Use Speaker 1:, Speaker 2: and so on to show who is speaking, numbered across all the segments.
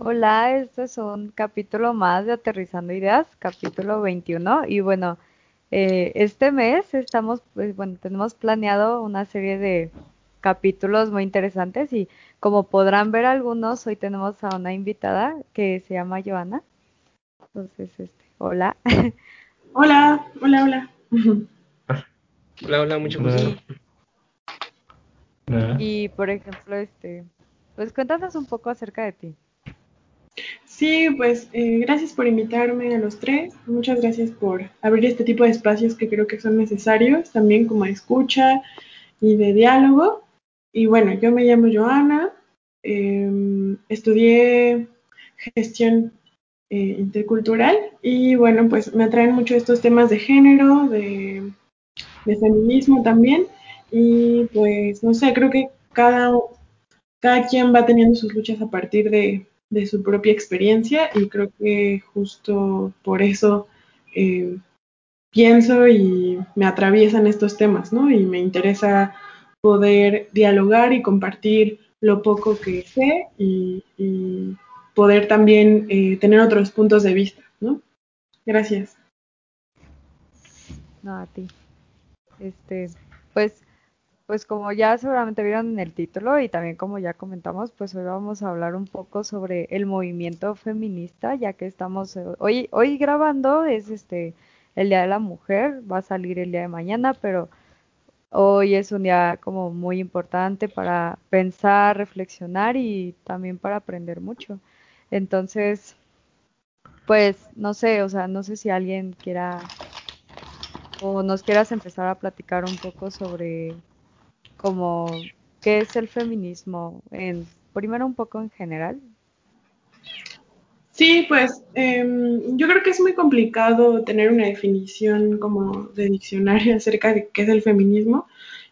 Speaker 1: Hola, este es un capítulo más de Aterrizando Ideas, capítulo 21. Y bueno, eh, este mes estamos, pues bueno, tenemos planeado una serie de capítulos muy interesantes y como podrán ver algunos, hoy tenemos a una invitada que se llama Joana. Entonces, este, hola.
Speaker 2: Hola, hola, hola.
Speaker 3: Hola, hola, mucho gusto.
Speaker 1: Y por ejemplo, este, pues cuéntanos un poco acerca de ti.
Speaker 2: Sí, pues eh, gracias por invitarme a los tres. Muchas gracias por abrir este tipo de espacios que creo que son necesarios, también como escucha y de diálogo. Y bueno, yo me llamo Joana, em, estudié gestión eh, intercultural y bueno, pues me atraen mucho estos temas de género, de, de feminismo también. Y pues no sé, creo que cada, cada quien va teniendo sus luchas a partir de, de su propia experiencia y creo que justo por eso eh, pienso y me atraviesan estos temas, ¿no? Y me interesa poder dialogar y compartir lo poco que sé y, poder también eh, tener otros puntos de vista, ¿no? Gracias.
Speaker 1: No, a ti. Este, pues pues como ya seguramente vieron en el título y también como ya comentamos, pues hoy vamos a hablar un poco sobre el movimiento feminista, ya que estamos eh, hoy hoy grabando es este el Día de la Mujer, va a salir el día de mañana, pero hoy es un día como muy importante para pensar, reflexionar y también para aprender mucho. Entonces, pues no sé, o sea, no sé si alguien quiera o nos quieras empezar a platicar un poco sobre como qué es el feminismo, en, primero un poco en general.
Speaker 2: Sí, pues em, yo creo que es muy complicado tener una definición como de diccionario acerca de qué es el feminismo.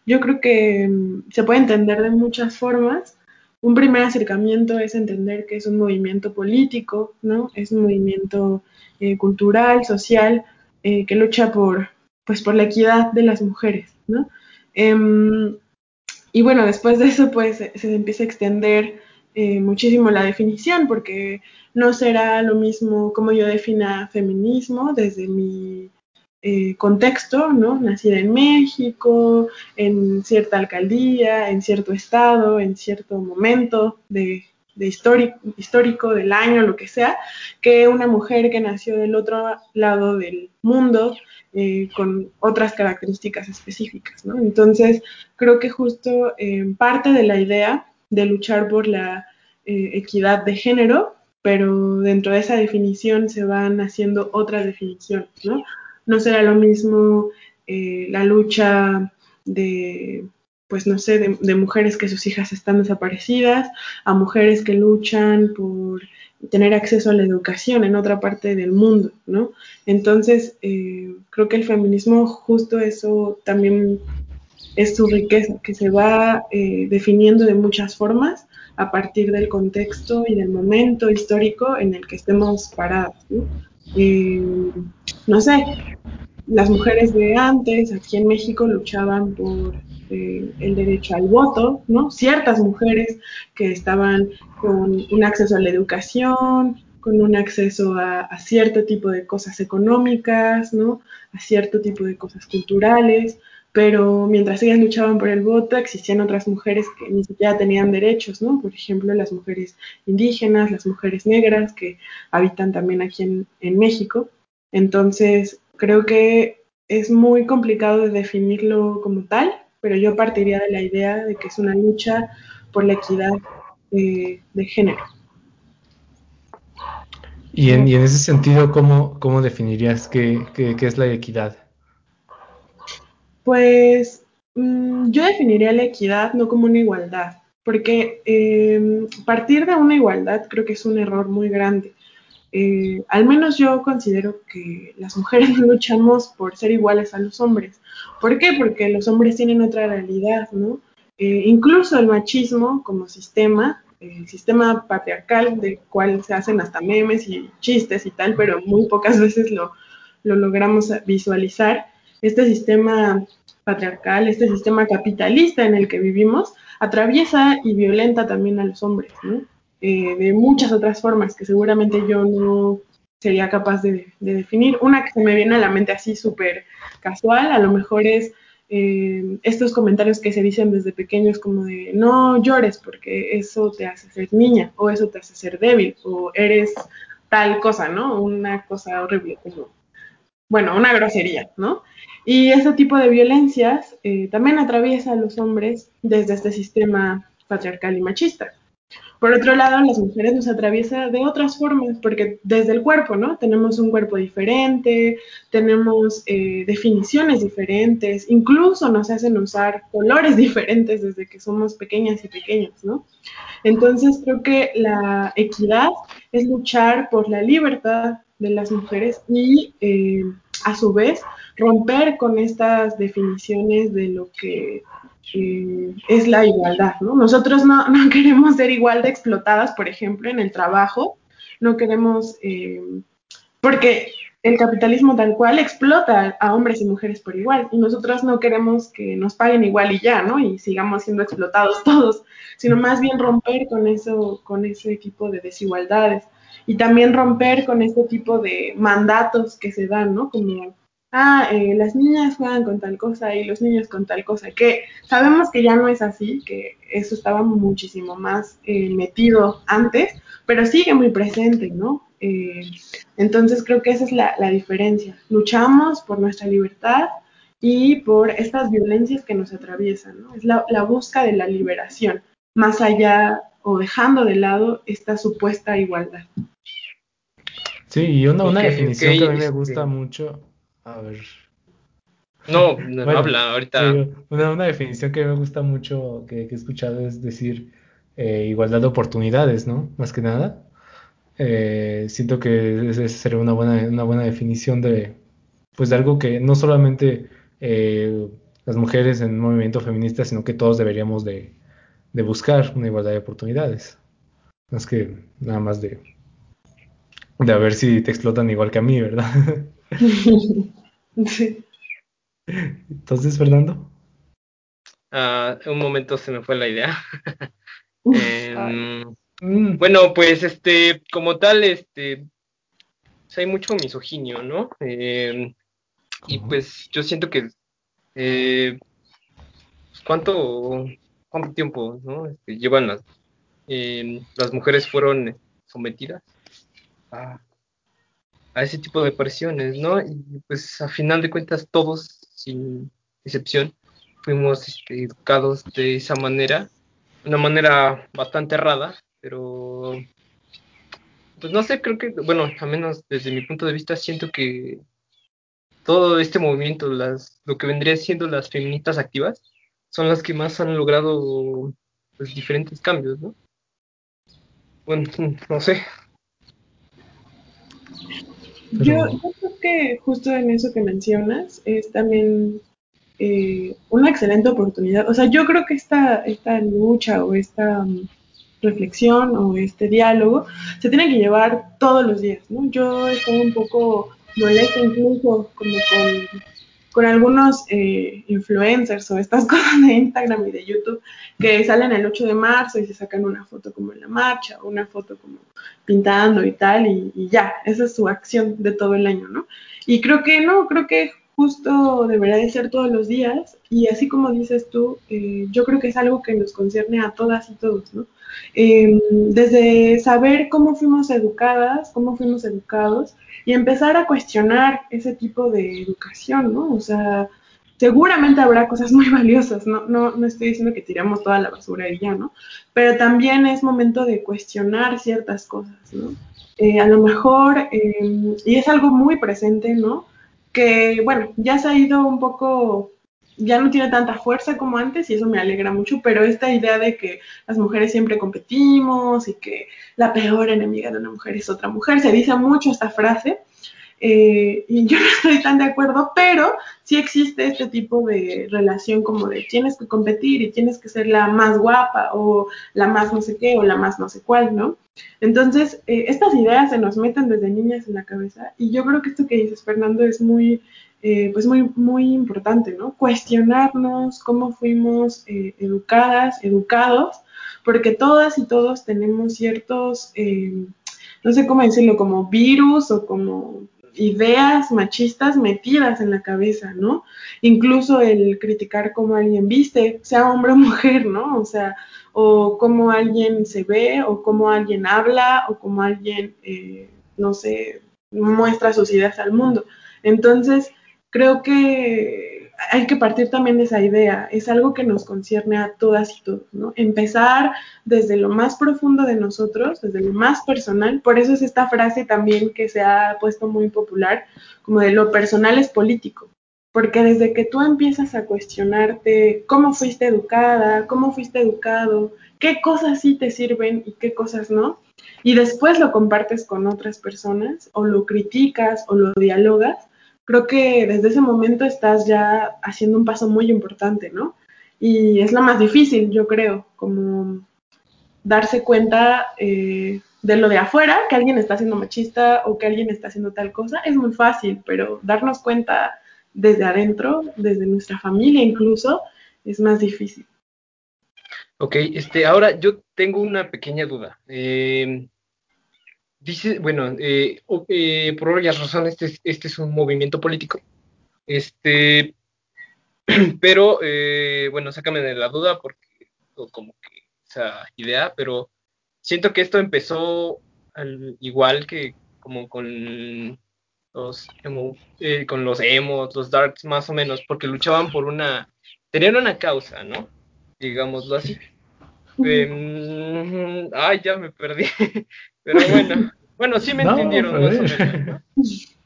Speaker 2: Yo creo que em, se puede entender de muchas formas. Un primer acercamiento es entender que es un movimiento político, ¿no? Es un movimiento eh, cultural, social, eh, que lucha por, pues, por la equidad de las mujeres, ¿no? Y bueno, después de eso, pues se, empieza a extender eh, muchísimo la definición, porque no será lo mismo como yo defina feminismo desde mi eh, contexto, ¿no? Nacida en México, en cierta alcaldía, en cierto estado, en cierto momento de, de histórico, del año, lo que sea, que una mujer que nació del otro lado del mundo, eh, con otras características específicas. ¿no? Entonces, creo que justo eh, parte de la idea de luchar por la eh, equidad de género, pero dentro de esa definición se van haciendo otras definiciones. No, no será lo mismo la lucha de pues no sé, de, de, mujeres que sus hijas están desaparecidas, a mujeres que luchan por tener acceso a la educación en otra parte del mundo, ¿no? Entonces, eh, creo que el feminismo justo eso también es su riqueza, que se va eh, definiendo de muchas formas a partir del contexto y del momento histórico en el que estemos parados, ¿no? Eh, no sé, las mujeres de antes, aquí en México, luchaban por eh, el derecho al voto, ¿no? Ciertas mujeres que estaban con un acceso a la educación, con un acceso a, cierto tipo de cosas económicas, ¿no? A cierto tipo de cosas culturales, pero mientras ellas luchaban por el voto, existían otras mujeres que ni siquiera tenían derechos, ¿no? Por ejemplo, las mujeres indígenas, las mujeres negras que habitan también aquí en, en México. Entonces, creo que es muy complicado de definirlo como tal, pero yo partiría de la idea de que es una lucha por la equidad de, género.
Speaker 4: Y en, y en, ese sentido, ¿cómo, cómo definirías qué, qué, es la equidad?
Speaker 2: Pues mm, yo definiría la equidad no como una igualdad, porque eh, partir de una igualdad creo que es un error muy grande. Eh, al menos yo considero que las mujeres luchamos por ser iguales a los hombres. ¿Por qué? Porque los hombres tienen otra realidad, ¿no? Eh, incluso el machismo como sistema, el sistema patriarcal del cual se hacen hasta memes y chistes y tal, pero muy pocas veces lo, lo logramos visualizar. Este sistema patriarcal, este sistema capitalista en el que vivimos, atraviesa y violenta también a los hombres, ¿no? Eh, de muchas otras formas que seguramente yo no sería capaz de, definir. Una que se me viene a la mente así súper casual, a lo mejor es eh, estos comentarios que se dicen desde pequeños como de no llores porque eso te hace ser niña o eso te hace ser débil o eres tal cosa, ¿no? Una cosa horrible como, bueno, una grosería, ¿no? Y ese tipo de violencias eh, también atraviesa a los hombres desde este sistema patriarcal y machista. Por otro lado, las mujeres nos atraviesa de otras formas, porque desde el cuerpo, ¿no? Tenemos un cuerpo diferente, tenemos eh, definiciones diferentes, incluso nos hacen usar colores diferentes desde que somos pequeñas y pequeños, ¿no? Entonces creo que la equidad es luchar por la libertad de las mujeres y eh, a su vez romper con estas definiciones de lo que eh, es la igualdad, ¿no? Nosotros no, queremos ser igual de explotadas, por ejemplo, en el trabajo, no queremos, eh, porque el capitalismo tal cual explota a hombres y mujeres por igual, y nosotros no queremos que nos paguen igual y ya, ¿no? Y sigamos siendo explotados todos, sino más bien romper con eso, con ese tipo de desigualdades, y también romper con este tipo de mandatos que se dan, ¿no? Como ah, eh, las niñas juegan con tal cosa y los niños con tal cosa, que sabemos que ya no es así, que eso estaba muchísimo más eh, metido antes, pero sigue muy presente, ¿no? Eh, entonces creo que esa es la, diferencia. Luchamos por nuestra libertad y por estas violencias que nos atraviesan, ¿no? Es la, la busca de la liberación, más allá o dejando de lado esta supuesta igualdad.
Speaker 4: Sí, y una, una definición que a mí me gusta este mucho a ver.
Speaker 3: No, no habla ahorita.
Speaker 4: Una, una, definición que me gusta mucho que, he escuchado es decir eh, igualdad de oportunidades, ¿no? Más que nada. Eh, siento que esa sería una buena, una buena definición de, pues, de algo que no solamente eh, las mujeres en un movimiento feminista, sino que todos deberíamos de, de buscar una igualdad de oportunidades. Más que nada más de, de a ver si te explotan igual que a mí, ¿verdad? Sí. Entonces, Fernando.
Speaker 3: Ah, un momento se me fue la idea. Em, mm. bueno, pues este, como tal, este, pues, hay mucho misoginio, ¿no? Em, y pues yo siento que eh, pues, cuánto cuánto tiempo, ¿no? Este, llevan las em, las mujeres fueron sometidas a a ese tipo de presiones, ¿no? Y pues a final de cuentas todos, sin excepción, fuimos este, educados de esa manera, una manera bastante errada, pero pues no sé, creo que, bueno, al menos desde mi punto de vista siento que todo este movimiento, las, lo que vendría siendo las feministas activas, son las que más han logrado pues, diferentes cambios, ¿no? Bueno, no sé,
Speaker 2: yo, creo que justo en eso que mencionas es también eh, una excelente oportunidad. O sea, yo creo que esta, esta lucha o esta um, reflexión o este diálogo se tiene que llevar todos los días, ¿no? Yo estoy un poco molesta incluso como con con algunos eh, influencers o estas cosas de Instagram y de YouTube que salen el 8 de marzo y se sacan una foto como en la marcha o una foto como pintando y tal y, ya, esa es su acción de todo el año, ¿no? Y creo que no, creo que justo debería de ser todos los días y así como dices tú, eh, yo creo que es algo que nos concierne a todas y todos, ¿no? Em, desde saber cómo fuimos educadas, cómo fuimos educados y empezar a cuestionar ese tipo de educación, ¿no? O sea, seguramente habrá cosas muy valiosas, no, no, no estoy diciendo que tiremos toda la basura y ya, ¿no? Pero también es momento de cuestionar ciertas cosas, ¿no? Eh, a lo mejor, em, y es algo muy presente, ¿no? Que, bueno, ya se ha ido un poco ya no tiene tanta fuerza como antes y eso me alegra mucho, pero esta idea de que las mujeres siempre competimos y que la peor enemiga de una mujer es otra mujer, se dice mucho esta frase eh, y yo no estoy tan de acuerdo, pero sí existe este tipo de relación como de tienes que competir y tienes que ser la más guapa o la más no sé qué o la más no sé cuál, ¿no? Entonces, eh, estas ideas se nos meten desde niñas en la cabeza y yo creo que esto que dices, Fernando, es muy eh, pues muy, muy importante, ¿no? Cuestionarnos cómo fuimos educadas, educados, porque todas y todos tenemos ciertos, no sé cómo decirlo, como virus o como ideas machistas metidas en la cabeza, ¿no? Incluso el criticar cómo alguien viste, sea hombre o mujer, ¿no? O sea, o cómo alguien se ve, o cómo alguien habla, o cómo alguien, no sé, muestra sus ideas al mundo. Entonces, creo que hay que partir también de esa idea. Es algo que nos concierne a todas y todos, ¿no? Empezar desde lo más profundo de nosotros, desde lo más personal. Por eso es esta frase también que se ha puesto muy popular, como de lo personal es político. Porque desde que tú empiezas a cuestionarte cómo fuiste educada, cómo fuiste educado, qué cosas sí te sirven y qué cosas no, y después lo compartes con otras personas o lo criticas o lo dialogas, creo que desde ese momento estás ya haciendo un paso muy importante, ¿no? Y es lo más difícil, yo creo, como darse cuenta eh, de lo de afuera, que alguien está siendo machista o que alguien está haciendo tal cosa, es muy fácil, pero darnos cuenta desde adentro, desde nuestra familia incluso, es más difícil.
Speaker 3: Ok, este, ahora yo tengo una pequeña duda. Eh, dice, bueno, eh, eh, por varias razones, este, este, es un movimiento político. Este, pero, bueno, sácame de la duda porque, como que esa idea, pero siento que esto empezó igual que como con los con los emos, los darks más o menos, porque luchaban por una, tenían una causa, ¿no? digámoslo así. Em, ay, ya me perdí. Pero bueno, bueno, sí me entendieron más o menos.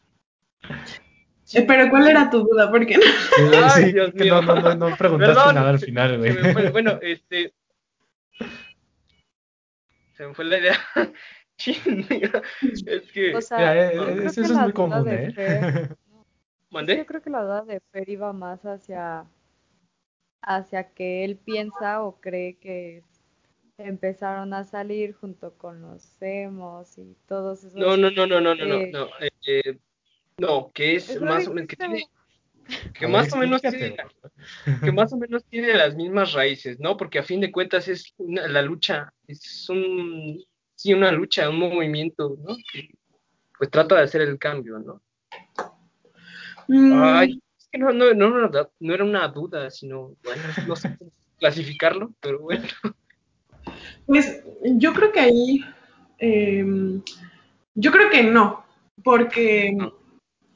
Speaker 2: Eh, pero ¿cuál era tu duda? ¿Por qué no?
Speaker 4: Ay, Dios mío. No, no, no, preguntaste nada al final, güey.
Speaker 3: bueno, este. Se me fue la idea. es que.
Speaker 1: O sea, eh, eso, es muy común, ¿eh? Yo creo que la duda de Fer iba más hacia hacia que él piensa o cree que empezaron a salir junto con los emos y todos esos.
Speaker 3: No, no, no, no, no, no, no, no, eh, no, que es, más o menos que tiene que más o menos tiene, que más o menos tiene las mismas raíces, ¿no? Porque a fin de cuentas es la lucha, es un sí una lucha, un movimiento, ¿no? Que, pues trata de hacer el cambio, ¿no? Mm. Ay, no, no, no, no, era una duda, sino, bueno, no sé cómo clasificarlo, pero bueno.
Speaker 2: Pues yo creo que ahí, em, yo creo que no, porque,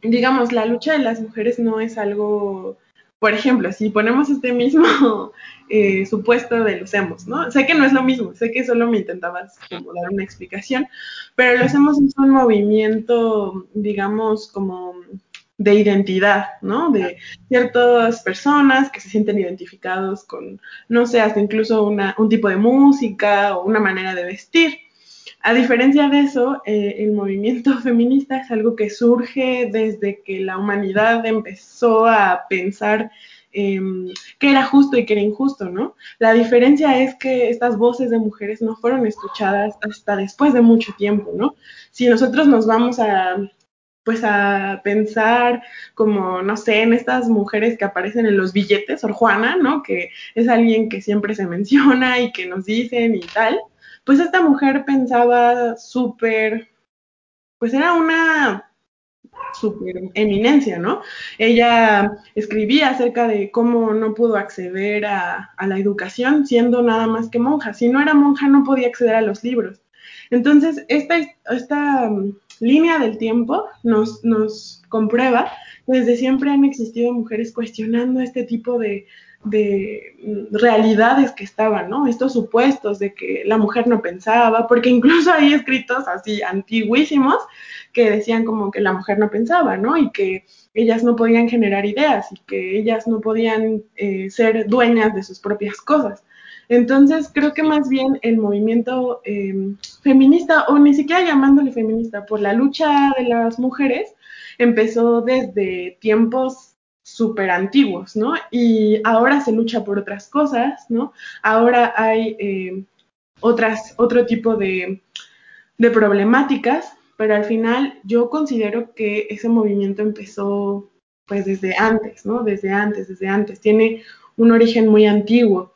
Speaker 2: digamos, la lucha de las mujeres no es algo, por ejemplo, si ponemos este mismo eh, supuesto de los hemos, ¿no? Sé que no es lo mismo, sé que solo me intentabas como dar una explicación, pero los hemos es un movimiento, digamos, como de identidad, ¿no? De ciertas personas que se sienten identificados con, no sé, hasta incluso una, un tipo de música o una manera de vestir. A diferencia de eso, eh, el movimiento feminista es algo que surge desde que la humanidad empezó a pensar eh, qué era justo y qué era injusto, ¿no? La diferencia es que estas voces de mujeres no fueron escuchadas hasta después de mucho tiempo, ¿no? Si nosotros nos vamos a pues a pensar como, no sé, en estas mujeres que aparecen en los billetes, Sor Juana, ¿no? Que es alguien que siempre se menciona y que nos dicen y tal. Pues esta mujer pensaba súper, pues era una súper eminencia, ¿no? Ella escribía acerca de cómo no pudo acceder a, a la educación siendo nada más que monja. Si no era monja no podía acceder a los libros. Entonces, esta, esta línea del tiempo nos, nos comprueba que desde siempre han existido mujeres cuestionando este tipo de, de realidades que estaban, ¿no? Estos supuestos de que la mujer no pensaba, porque incluso hay escritos así antiguísimos que decían como que la mujer no pensaba, ¿no? Y que ellas no podían generar ideas y que ellas no podían eh, ser dueñas de sus propias cosas. Entonces, creo que más bien el movimiento em, feminista, o ni siquiera llamándole feminista, por la lucha de las mujeres, empezó desde tiempos súper antiguos, ¿no? Y ahora se lucha por otras cosas, ¿no? Ahora hay em, otras, otro tipo de, de problemáticas, pero al final yo considero que ese movimiento empezó pues desde antes, ¿no? Desde antes, desde antes. Tiene un origen muy antiguo.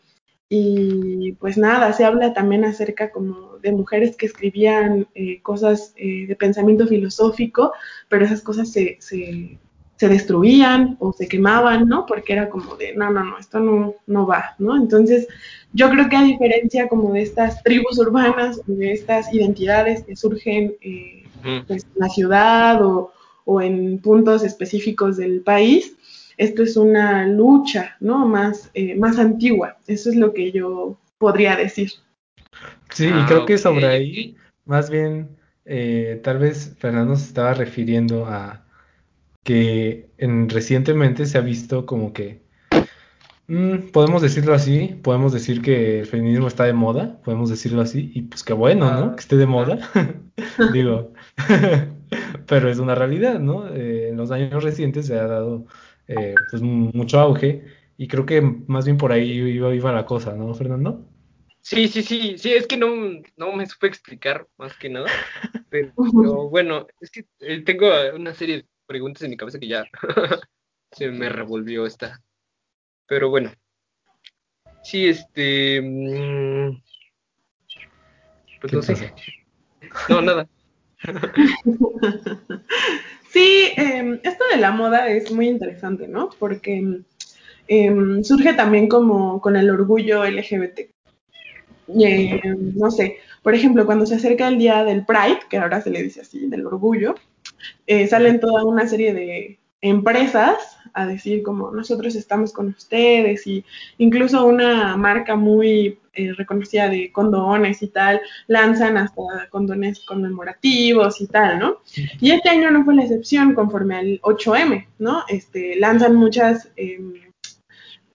Speaker 2: Y pues nada, se habla también acerca como de mujeres que escribían eh, cosas eh, de pensamiento filosófico, pero esas cosas se, se, se, destruían o se quemaban, ¿no? Porque era como de, no, no, no, esto no, no va, ¿no? Entonces, yo creo que a diferencia como de estas tribus urbanas, de estas identidades que surgen eh, pues, en la ciudad o, o en puntos específicos del país, esto es una lucha, ¿no? Más, eh, más antigua. Eso es lo que yo podría decir.
Speaker 4: Sí, y creo ah, que sobre ahí, más bien, eh, tal vez Fernando se estaba refiriendo a que en, recientemente se ha visto como que, mm, podemos decirlo así, podemos decir que el feminismo está de moda, podemos decirlo así, y pues qué bueno, ¿no? Ah. Que esté de moda, digo, pero es una realidad, ¿no? Eh, en los años recientes se ha dado eh, pues mucho auge y creo que más bien por ahí iba, iba la cosa, ¿no, Fernando?
Speaker 3: Sí, sí, sí, sí, es que no, no me supe explicar más que nada, pero, bueno, es que eh, tengo una serie de preguntas en mi cabeza que ya se me revolvió esta. Pero bueno, sí, este... Mm, pues no sé. No, nada.
Speaker 2: Sí, em, esto de la moda es muy interesante, ¿no? Porque em, surge también como con el orgullo LGBT. Em, no sé, por ejemplo, cuando se acerca el día del Pride, que ahora se le dice así, del orgullo, eh, salen toda una serie de empresas a decir como nosotros estamos con ustedes y incluso una marca muy eh, reconocida de condones y tal, lanzan hasta condones conmemorativos y tal, ¿no? Y este año no fue la excepción conforme al 8M, ¿no? Este, lanzan muchas... Em,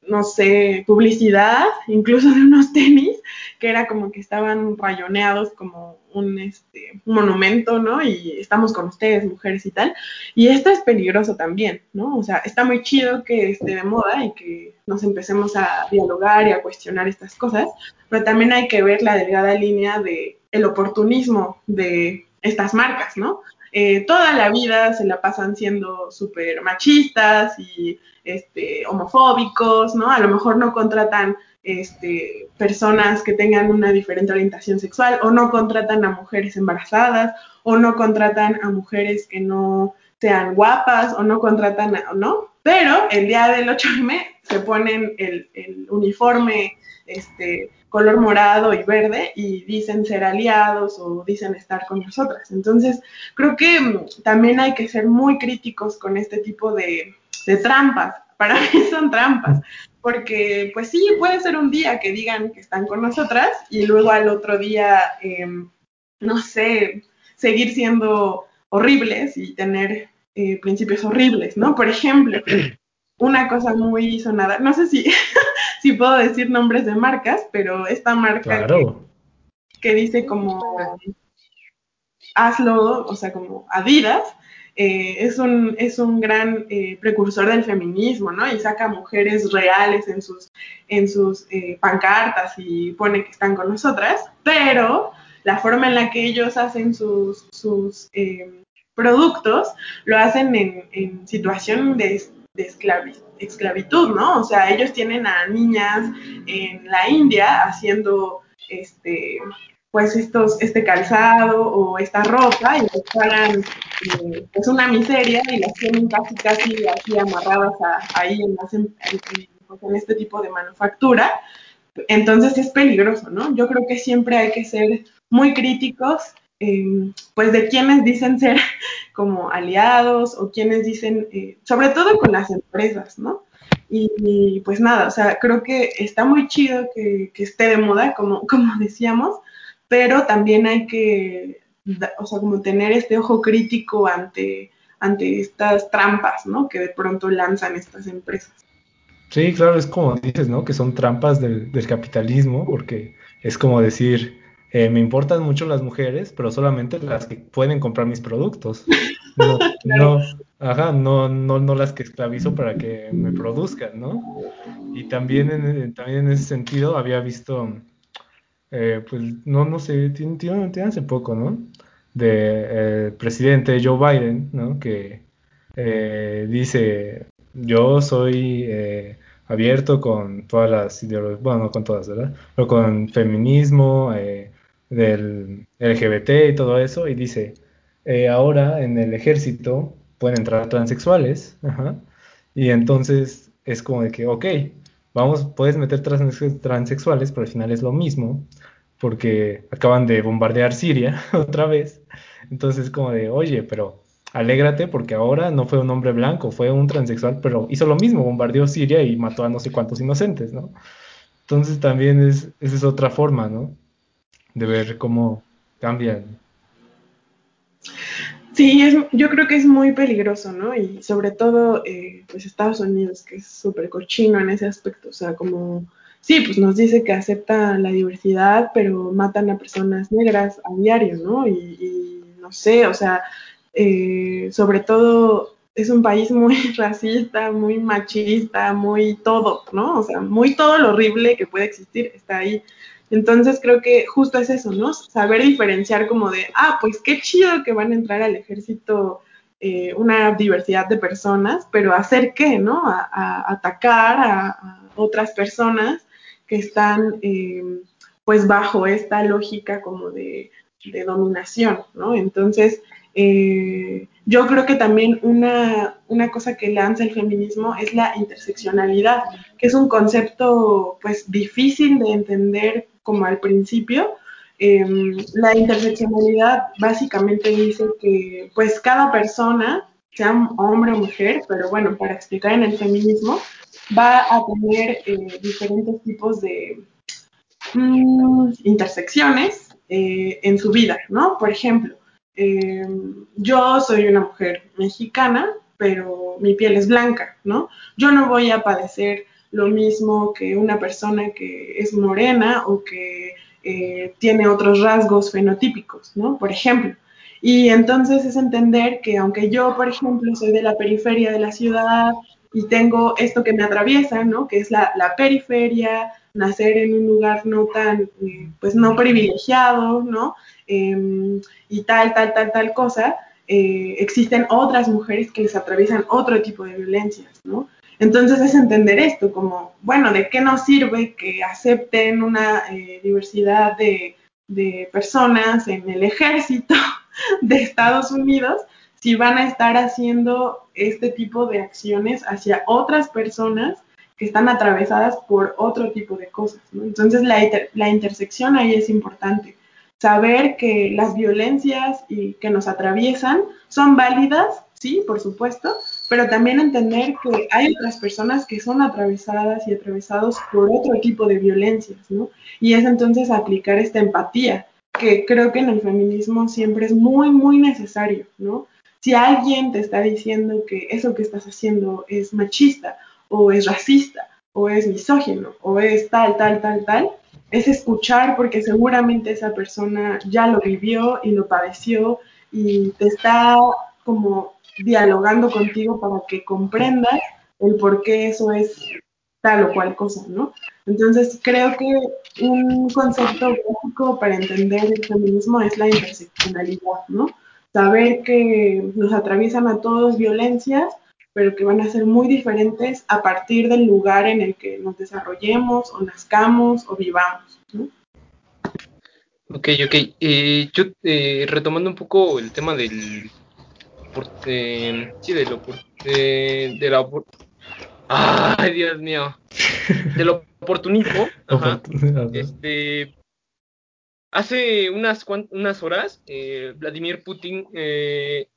Speaker 2: no sé, publicidad, incluso de unos tenis, que era como que estaban rayoneados como un, este, monumento, ¿no? Y estamos con ustedes, mujeres y tal. Y esto es peligroso también, ¿no? O sea, está muy chido que esté de moda y que nos empecemos a dialogar y a cuestionar estas cosas, pero también hay que ver la delgada línea de el oportunismo de estas marcas, ¿no? Eh, toda la vida se la pasan siendo súper machistas y este, homofóbicos, ¿no? A lo mejor no contratan este, personas que tengan una diferente orientación sexual o no contratan a mujeres embarazadas o no contratan a mujeres que no sean guapas o no contratan a, ¿no? Pero el día del 8M se ponen el, uniforme este, color morado y verde y dicen ser aliados o dicen estar con nosotras. Entonces, creo que mm, también hay que ser muy críticos con este tipo de, de trampas. Para mí son trampas, porque pues sí, puede ser un día que digan que están con nosotras y luego al otro día, em, no sé, seguir siendo horribles y tener eh, principios horribles, ¿no? Por ejemplo, una cosa muy sonada, no sé si, si puedo decir nombres de marcas, pero esta marca que, dice como hazlo, o sea, como Adidas, eh, es, un, es un gran eh, precursor del feminismo, ¿no? Y saca mujeres reales en sus, en sus eh, pancartas y pone que están con nosotras, pero la forma en la que ellos hacen sus, sus productos lo hacen en, en situación de, de esclavitud, ¿no? O sea, ellos tienen a niñas en la India haciendo este pues estos, este calzado o esta ropa y les pagan eh, pues una miseria y las tienen casi casi así amarradas ahí en, en, este tipo de manufactura. Entonces es peligroso, ¿no? Yo creo que siempre hay que ser muy críticos em, pues de quienes dicen ser como aliados o quienes dicen, eh, sobre todo con las empresas, ¿no? Y, pues nada, o sea, creo que está muy chido que, esté de moda, como, como decíamos, pero también hay que, o sea, como tener este ojo crítico ante, ante estas trampas, ¿no? Que de pronto lanzan estas empresas.
Speaker 4: Sí, claro, es como dices, ¿no? Que son trampas del, capitalismo, porque es como decir, eh, me importan mucho las mujeres, pero solamente las que pueden comprar mis productos. No, no, ajá, no, no, no las que esclavizo para que me produzcan, ¿no? Y también en, también en ese sentido había visto eh, pues no, no sé, tiene, tiene, hace poco, ¿no? De eh, presidente Joe Biden, ¿no? Que eh, dice, yo soy eh, abierto con todas las ideologías, bueno, no con todas, ¿verdad? Pero con feminismo, eh, del LGBT y todo eso, y dice, ahora en el ejército pueden entrar transexuales, y entonces es como de que, ok, vamos, puedes meter transexuales, pero al final es lo mismo, porque acaban de bombardear Siria otra vez, entonces como de, oye, pero alégrate porque ahora no fue un hombre blanco, fue un transexual, pero hizo lo mismo, bombardeó Siria y mató a no sé cuántos inocentes, ¿no? Entonces también es, esa es otra forma, ¿no? De ver cómo cambian.
Speaker 2: Sí, es, yo creo que es muy peligroso, ¿no? Y sobre todo, eh, pues Estados Unidos, que es súper cochino en ese aspecto, o sea, como, sí, pues nos dice que acepta la diversidad, pero matan a personas negras a diario, ¿no? Y, y no sé, o sea, eh, sobre todo es un país muy racista, muy machista, muy todo, ¿no? O sea, muy todo lo horrible que puede existir está ahí. Entonces creo que justo es eso, ¿no? Saber diferenciar como de, ah, pues qué chido que van a entrar al ejército eh, una diversidad de personas, pero hacer qué, ¿no? A, atacar a, otras personas que están eh, pues bajo esta lógica como de, de dominación, ¿no? Entonces, eh, yo creo que también una, cosa que lanza el feminismo es la interseccionalidad, que es un concepto pues difícil de entender como al principio. Em, la interseccionalidad básicamente dice que pues cada persona, sea hombre o mujer, pero bueno, para explicar en el feminismo, va a tener eh, diferentes tipos de mm, intersecciones eh, en su vida, ¿no? Por ejemplo, eh, yo soy una mujer mexicana, pero mi piel es blanca, ¿no? Yo no voy a padecer lo mismo que una persona que es morena o que eh, tiene otros rasgos fenotípicos, ¿no? Por ejemplo. Y entonces es entender que aunque yo, por ejemplo, soy de la periferia de la ciudad y tengo esto que me atraviesa, ¿no? Que es la, la periferia, nacer en un lugar no tan, eh, pues no privilegiado, ¿no? Em, y tal, tal, tal, tal cosa, eh, existen otras mujeres que les atraviesan otro tipo de violencias, ¿no? Entonces es entender esto como, bueno, ¿de qué nos sirve que acepten una eh, diversidad de, personas en el ejército de Estados Unidos si van a estar haciendo este tipo de acciones hacia otras personas que están atravesadas por otro tipo de cosas. ¿no? Entonces la, la, intersección ahí es importante saber que las violencias y que nos atraviesan son válidas, sí, por supuesto, pero también entender que hay otras personas que son atravesadas y atravesados por otro tipo de violencias, ¿no? Y es entonces aplicar esta empatía, que creo que en el feminismo siempre es muy, muy necesario, ¿no? Si alguien te está diciendo que eso que estás haciendo es machista o es racista o es misógino o es tal, tal, tal, tal, es escuchar porque seguramente esa persona ya lo vivió y lo padeció y te está como dialogando contigo para que comprendas el por qué eso es tal o cual cosa, ¿no? Entonces creo que un concepto básico para entender el feminismo es la interseccionalidad, ¿no? Saber que nos atraviesan a todos violencias, pero que van a ser muy diferentes a partir del lugar en el que nos desarrollemos o nazcamos o vivamos.
Speaker 3: Ok, ok. Eh, yo eh, retomando un poco el tema del... Eh, sí, de. Eh, de la... Ay, Dios mío. Del oportunismo. Ajá. Este, hace unas, unas horas, eh, Vladimir Putin eh,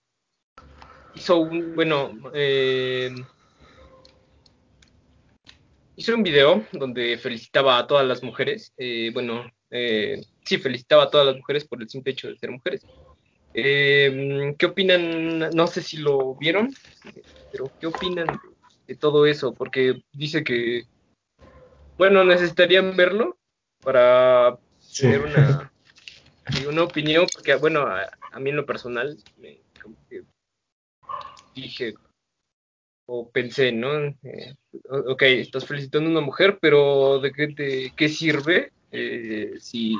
Speaker 3: hizo un, bueno, eh, hizo un video donde felicitaba a todas las mujeres, eh, bueno, sí, felicitaba a todas las mujeres por el simple hecho de ser mujeres. ¿Qué opinan? No sé si lo vieron, pero ¿qué opinan de, todo eso? Porque dice que, bueno, necesitarían verlo para tener una, una opinión, porque, bueno, a, mí en lo personal, me, dije o pensé, ¿no? Eh, ok, estás felicitando a una mujer, pero ¿de qué, de, qué sirve eh, si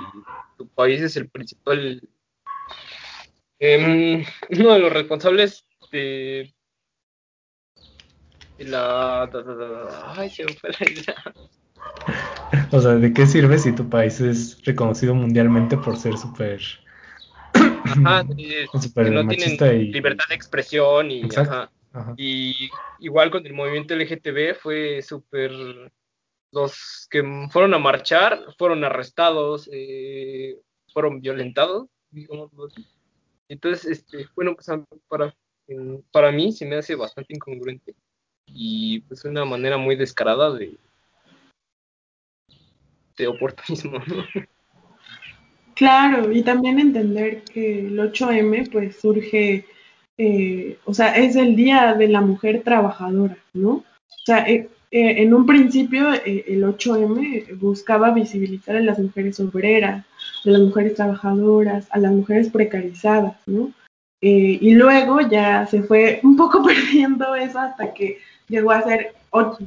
Speaker 3: tu país es el principal, em, uno de los responsables de la... Ay, se me fue la idea.
Speaker 4: O sea, ¿de qué sirve si tu país es reconocido mundialmente por ser súper...
Speaker 3: Ajá, que no tienen libertad de expresión y... Ajá. Y igual con el movimiento LGTB fue súper... Los que fueron a marchar fueron arrestados, eh, fueron violentados, Entonces, este, bueno, pues para, para mí se me hace bastante incongruente y pues una manera muy descarada de, de oportunismo.
Speaker 2: Claro, y también entender que el 8M pues surge, eh, o sea, es el Día de la Mujer Trabajadora, ¿no? O sea, eh, eh, en un principio el 8M buscaba visibilizar a las mujeres obreras, a las mujeres trabajadoras, a las mujeres precarizadas, ¿no? y luego ya se fue un poco perdiendo eso hasta que llegó a ser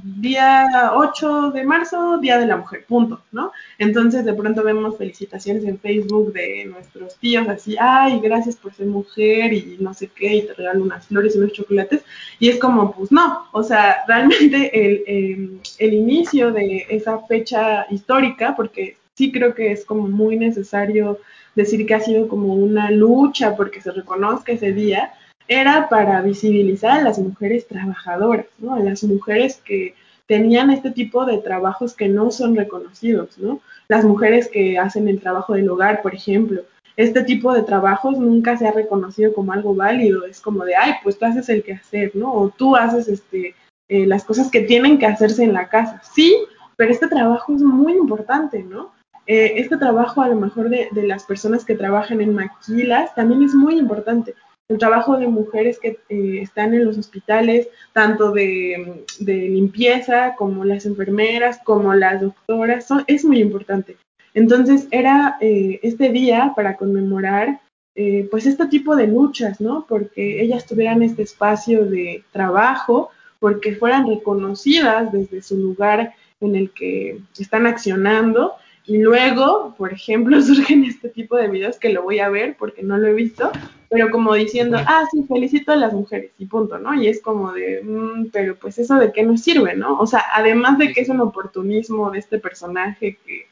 Speaker 2: día 8 de marzo, Día de la Mujer, punto, ¿no? Entonces de pronto vemos felicitaciones en Facebook de nuestros tíos así, ay, gracias por ser mujer y no sé qué, y te regalo unas flores y unos chocolates, y es como, pues no, o sea, realmente el, em, el inicio de esa fecha histórica, porque sí creo que es como muy necesario decir que ha sido como una lucha porque se reconozca ese día, era para visibilizar a las mujeres trabajadoras, ¿no? A las mujeres que tenían este tipo de trabajos que no son reconocidos, ¿no? Las mujeres que hacen el trabajo del hogar, por ejemplo. Este tipo de trabajos nunca se ha reconocido como algo válido, es como de, ay, pues tú haces el quehacer, ¿no? O tú haces este, eh, las cosas que tienen que hacerse en la casa. Sí, pero este trabajo es muy importante, ¿no? Eh, este trabajo a lo mejor de las personas que trabajan en maquilas también es muy importante el trabajo de mujeres que eh, están en los hospitales, tanto de, limpieza como las enfermeras, como las doctoras, es muy importante. Entonces era eh, este día para conmemorar eh, pues este tipo de luchas, ¿no? Porque ellas tuvieran este espacio de trabajo, porque fueran reconocidas desde su lugar en el que están accionando y luego, por ejemplo, surgen este tipo de videos que lo voy a ver porque no lo he visto, pero como diciendo, ah, sí, felicito a las mujeres y punto, ¿no? Y es como de, mm, pero pues eso de qué nos sirve, ¿no? O sea, además de que es un oportunismo de este personaje, que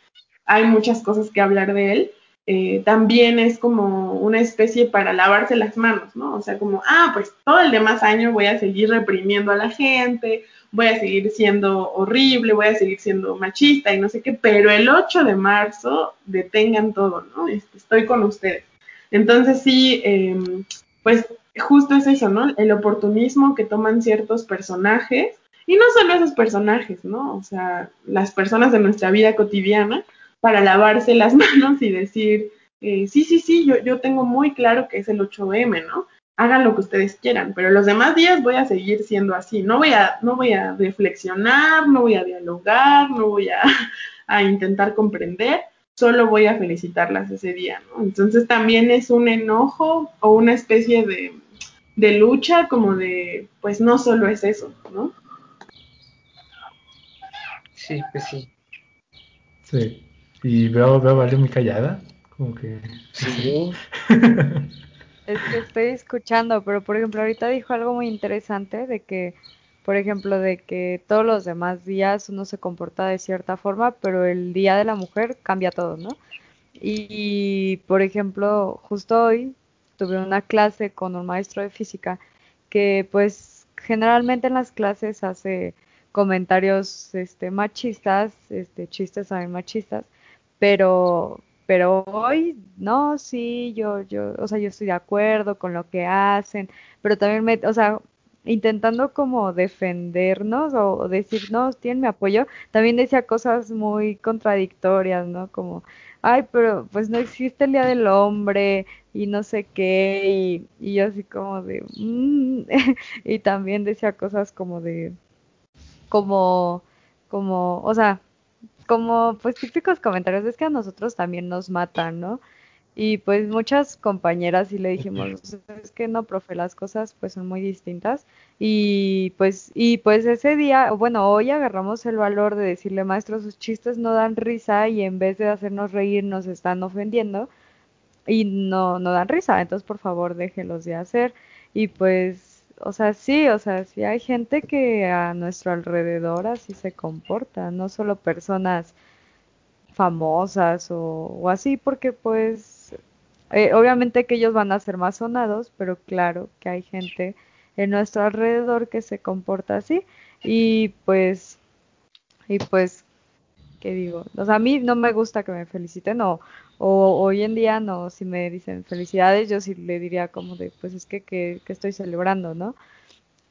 Speaker 2: hay muchas cosas que hablar de él, eh, también es como una especie para lavarse las manos, ¿no? O sea, como, ah, pues todo el demás año voy a seguir reprimiendo a la gente, voy a seguir siendo horrible, voy a seguir siendo machista y no sé qué, pero el 8 de marzo detengan todo, ¿no? Este, estoy con ustedes. Entonces sí, em, pues justo es eso, ¿no? El oportunismo que toman ciertos personajes, y no solo esos personajes, ¿no? O sea, las personas de nuestra vida cotidiana, para lavarse las manos y decir, eh, sí, sí, sí, yo, yo tengo muy claro que es el 8M, ¿no? Hagan lo que ustedes quieran, pero los demás días voy a seguir siendo así, no voy a, no voy a reflexionar, no voy a dialogar, no voy a, a intentar comprender, solo voy a felicitarlas ese día, ¿no? Entonces también es un enojo o una especie de, de lucha como de, pues no solo es eso, ¿no?
Speaker 3: Sí, pues sí.
Speaker 4: Sí. Y veo, veo a Vale muy callada, como que...
Speaker 3: Sí.
Speaker 1: es que estoy escuchando, pero por ejemplo ahorita dijo algo muy interesante de que por ejemplo, de que todos los demás días uno se comporta de cierta forma, pero el Día de la Mujer cambia todo, ¿no? Y, por ejemplo, justo hoy tuve una clase con un maestro de física que pues generalmente en las clases hace comentarios este machistas, este chistes también machistas, pero pero hoy no, sí, yo yo, o sea, yo estoy de acuerdo con lo que hacen, pero también me, o sea, intentando como defendernos o, decir, no, tienen mi apoyo, también decía cosas muy contradictorias, ¿no? Como, ay, pero pues no existe el Día del Hombre y no sé qué, y, yo así como de, mm", y también decía cosas como de, como, como, o sea, como pues típicos comentarios, es que a nosotros también nos matan, ¿no? Y pues muchas compañeras y le dijimos, es que no, profe, las cosas pues son muy distintas. Y pues, y pues ese día, bueno, hoy agarramos el valor de decirle, maestro, sus chistes no dan risa y en vez de hacernos reír nos están ofendiendo y no, no dan risa. Entonces, por favor, déjelos de hacer. Y pues o sea, sí, o sea, sí hay gente que a nuestro alrededor así se comporta, no solo personas famosas o, así, porque pues eh, obviamente que ellos van a ser más sonados, pero claro que hay gente en nuestro alrededor que se comporta así y pues, y pues, ¿qué digo? O sea, a mí no me gusta que me feliciten o, o hoy en día no, si me dicen felicidades, yo sí le diría como de, pues es que, que, estoy celebrando, ¿no?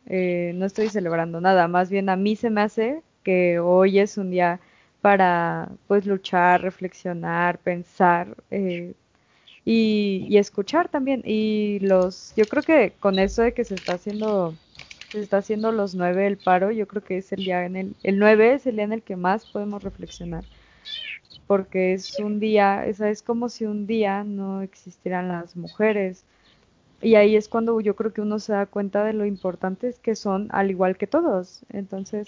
Speaker 1: Eh, no estoy celebrando nada, más bien a mí se me hace que hoy es un día para pues luchar, reflexionar, pensar eh, y, y, escuchar también. Y los, yo creo que con eso de que se está haciendo, se está haciendo los nueve el paro, yo creo que es el día en el, el nueve es el día en el que más podemos reflexionar porque es un día, esa es como si un día no existieran las mujeres. Y ahí es cuando yo creo que uno se da cuenta de lo importantes que son, al igual que todos. Entonces,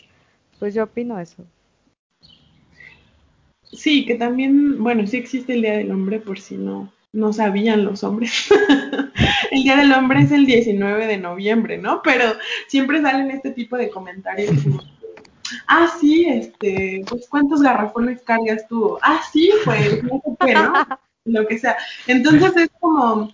Speaker 1: pues yo opino eso.
Speaker 2: Sí, que también, bueno, sí existe el Día del Hombre por si no, no sabían los hombres. el Día del Hombre es el 19 de noviembre, ¿no? Pero siempre salen este tipo de comentarios ah, sí, este, pues cuántos garrafones cargas tú, ah, sí, pues no sé ¿no? Lo que sea. Entonces es como,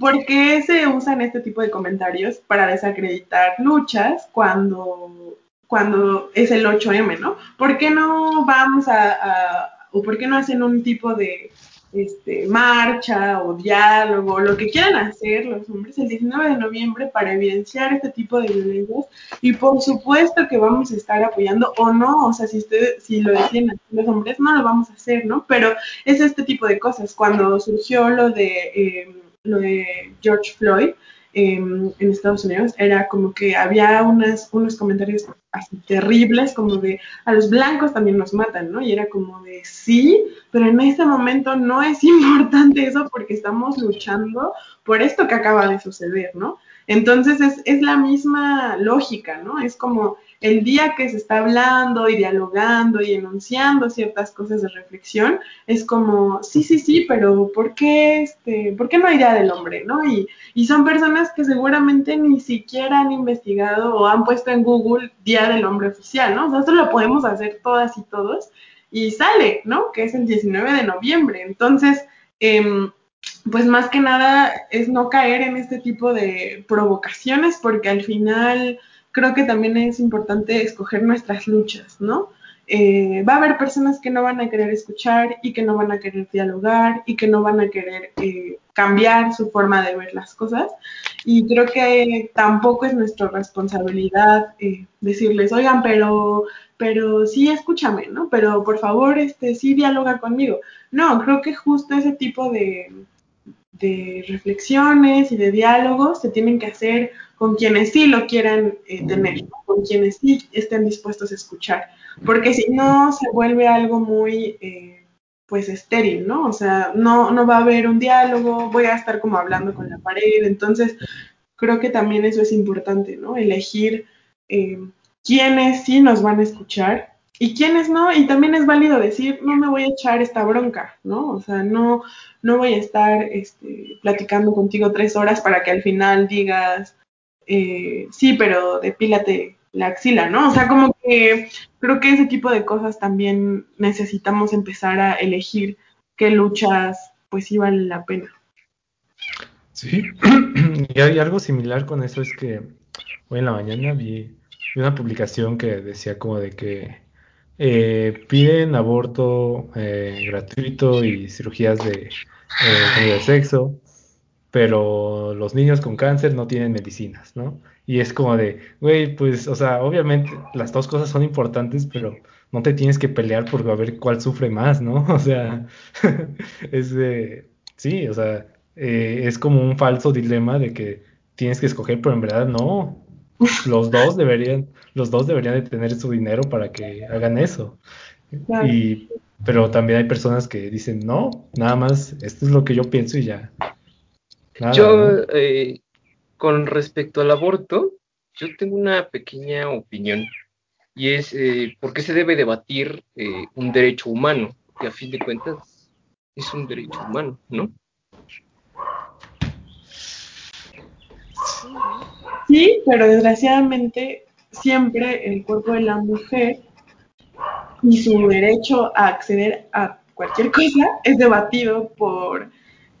Speaker 2: ¿por qué se usan este tipo de comentarios para desacreditar luchas cuando, cuando es el 8M, ¿no? ¿Por qué no vamos a o por qué no hacen un tipo de este, marcha o diálogo, lo que quieran hacer los hombres el 19 de noviembre para evidenciar este tipo de violencias y por supuesto que vamos a estar apoyando o no, o sea, si ustedes, si lo deciden los hombres, no lo vamos a hacer, ¿no? Pero es este tipo de cosas. Cuando surgió lo de, eh, lo de George Floyd, en Estados Unidos era como que había unas, unos comentarios así terribles, como de a los blancos también nos matan, ¿no? Y era como de sí, pero en este momento no es importante eso porque estamos luchando por esto que acaba de suceder, ¿no? Entonces es, es la misma lógica, ¿no? Es como el día que se está hablando y dialogando y enunciando ciertas cosas de reflexión, es como, sí, sí, sí, pero ¿por qué, este, ¿por qué no hay Día del Hombre? ¿no? Y, y son personas que seguramente ni siquiera han investigado o han puesto en Google Día del Hombre Oficial, ¿no? Esto lo podemos hacer todas y todos y sale, ¿no? Que es el 19 de noviembre. Entonces, eh, pues más que nada es no caer en este tipo de provocaciones porque al final creo que también es importante escoger nuestras luchas, ¿no? Eh, va a haber personas que no van a querer escuchar y que no van a querer dialogar y que no van a querer eh, cambiar su forma de ver las cosas. Y creo que tampoco es nuestra responsabilidad eh, decirles, oigan, pero, pero sí escúchame, ¿no? Pero por favor, este, sí dialoga conmigo. No, creo que justo ese tipo de, de reflexiones y de diálogos se tienen que hacer con quienes sí lo quieran eh, tener, con quienes sí estén dispuestos a escuchar, porque si no se vuelve algo muy, eh, pues, estéril, ¿no? O sea, no, no va a haber un diálogo, voy a estar como hablando con la pared, entonces creo que también eso es importante, ¿no? Elegir eh, quiénes sí nos van a escuchar y quiénes no, y también es válido decir, no me voy a echar esta bronca, ¿no? O sea, no, no voy a estar este, platicando contigo tres horas para que al final digas, eh, sí, pero depílate la axila, ¿no? O sea, como que creo que ese tipo de cosas también necesitamos empezar a elegir qué luchas pues sí valen la pena.
Speaker 4: Sí, y hay algo similar con eso es que hoy en la mañana vi una publicación que decía como de que eh, piden aborto eh, gratuito y cirugías de, eh, de sexo, pero los niños con cáncer no tienen medicinas, ¿no? Y es como de, güey, pues, o sea, obviamente las dos cosas son importantes, pero no te tienes que pelear por ver cuál sufre más, ¿no? O sea, es de, sí, o sea, es como un falso dilema de que tienes que escoger, pero en verdad no, los dos deberían, los dos deberían de tener su dinero para que hagan eso. Y, pero también hay personas que dicen, no, nada más, esto es lo que yo pienso y ya.
Speaker 3: Yo, eh, con respecto al aborto, yo tengo una pequeña opinión y es eh, por qué se debe debatir eh, un derecho humano, que a fin de cuentas es un derecho humano, ¿no?
Speaker 2: Sí, pero desgraciadamente siempre el cuerpo de la mujer y su derecho a acceder a cualquier cosa es debatido por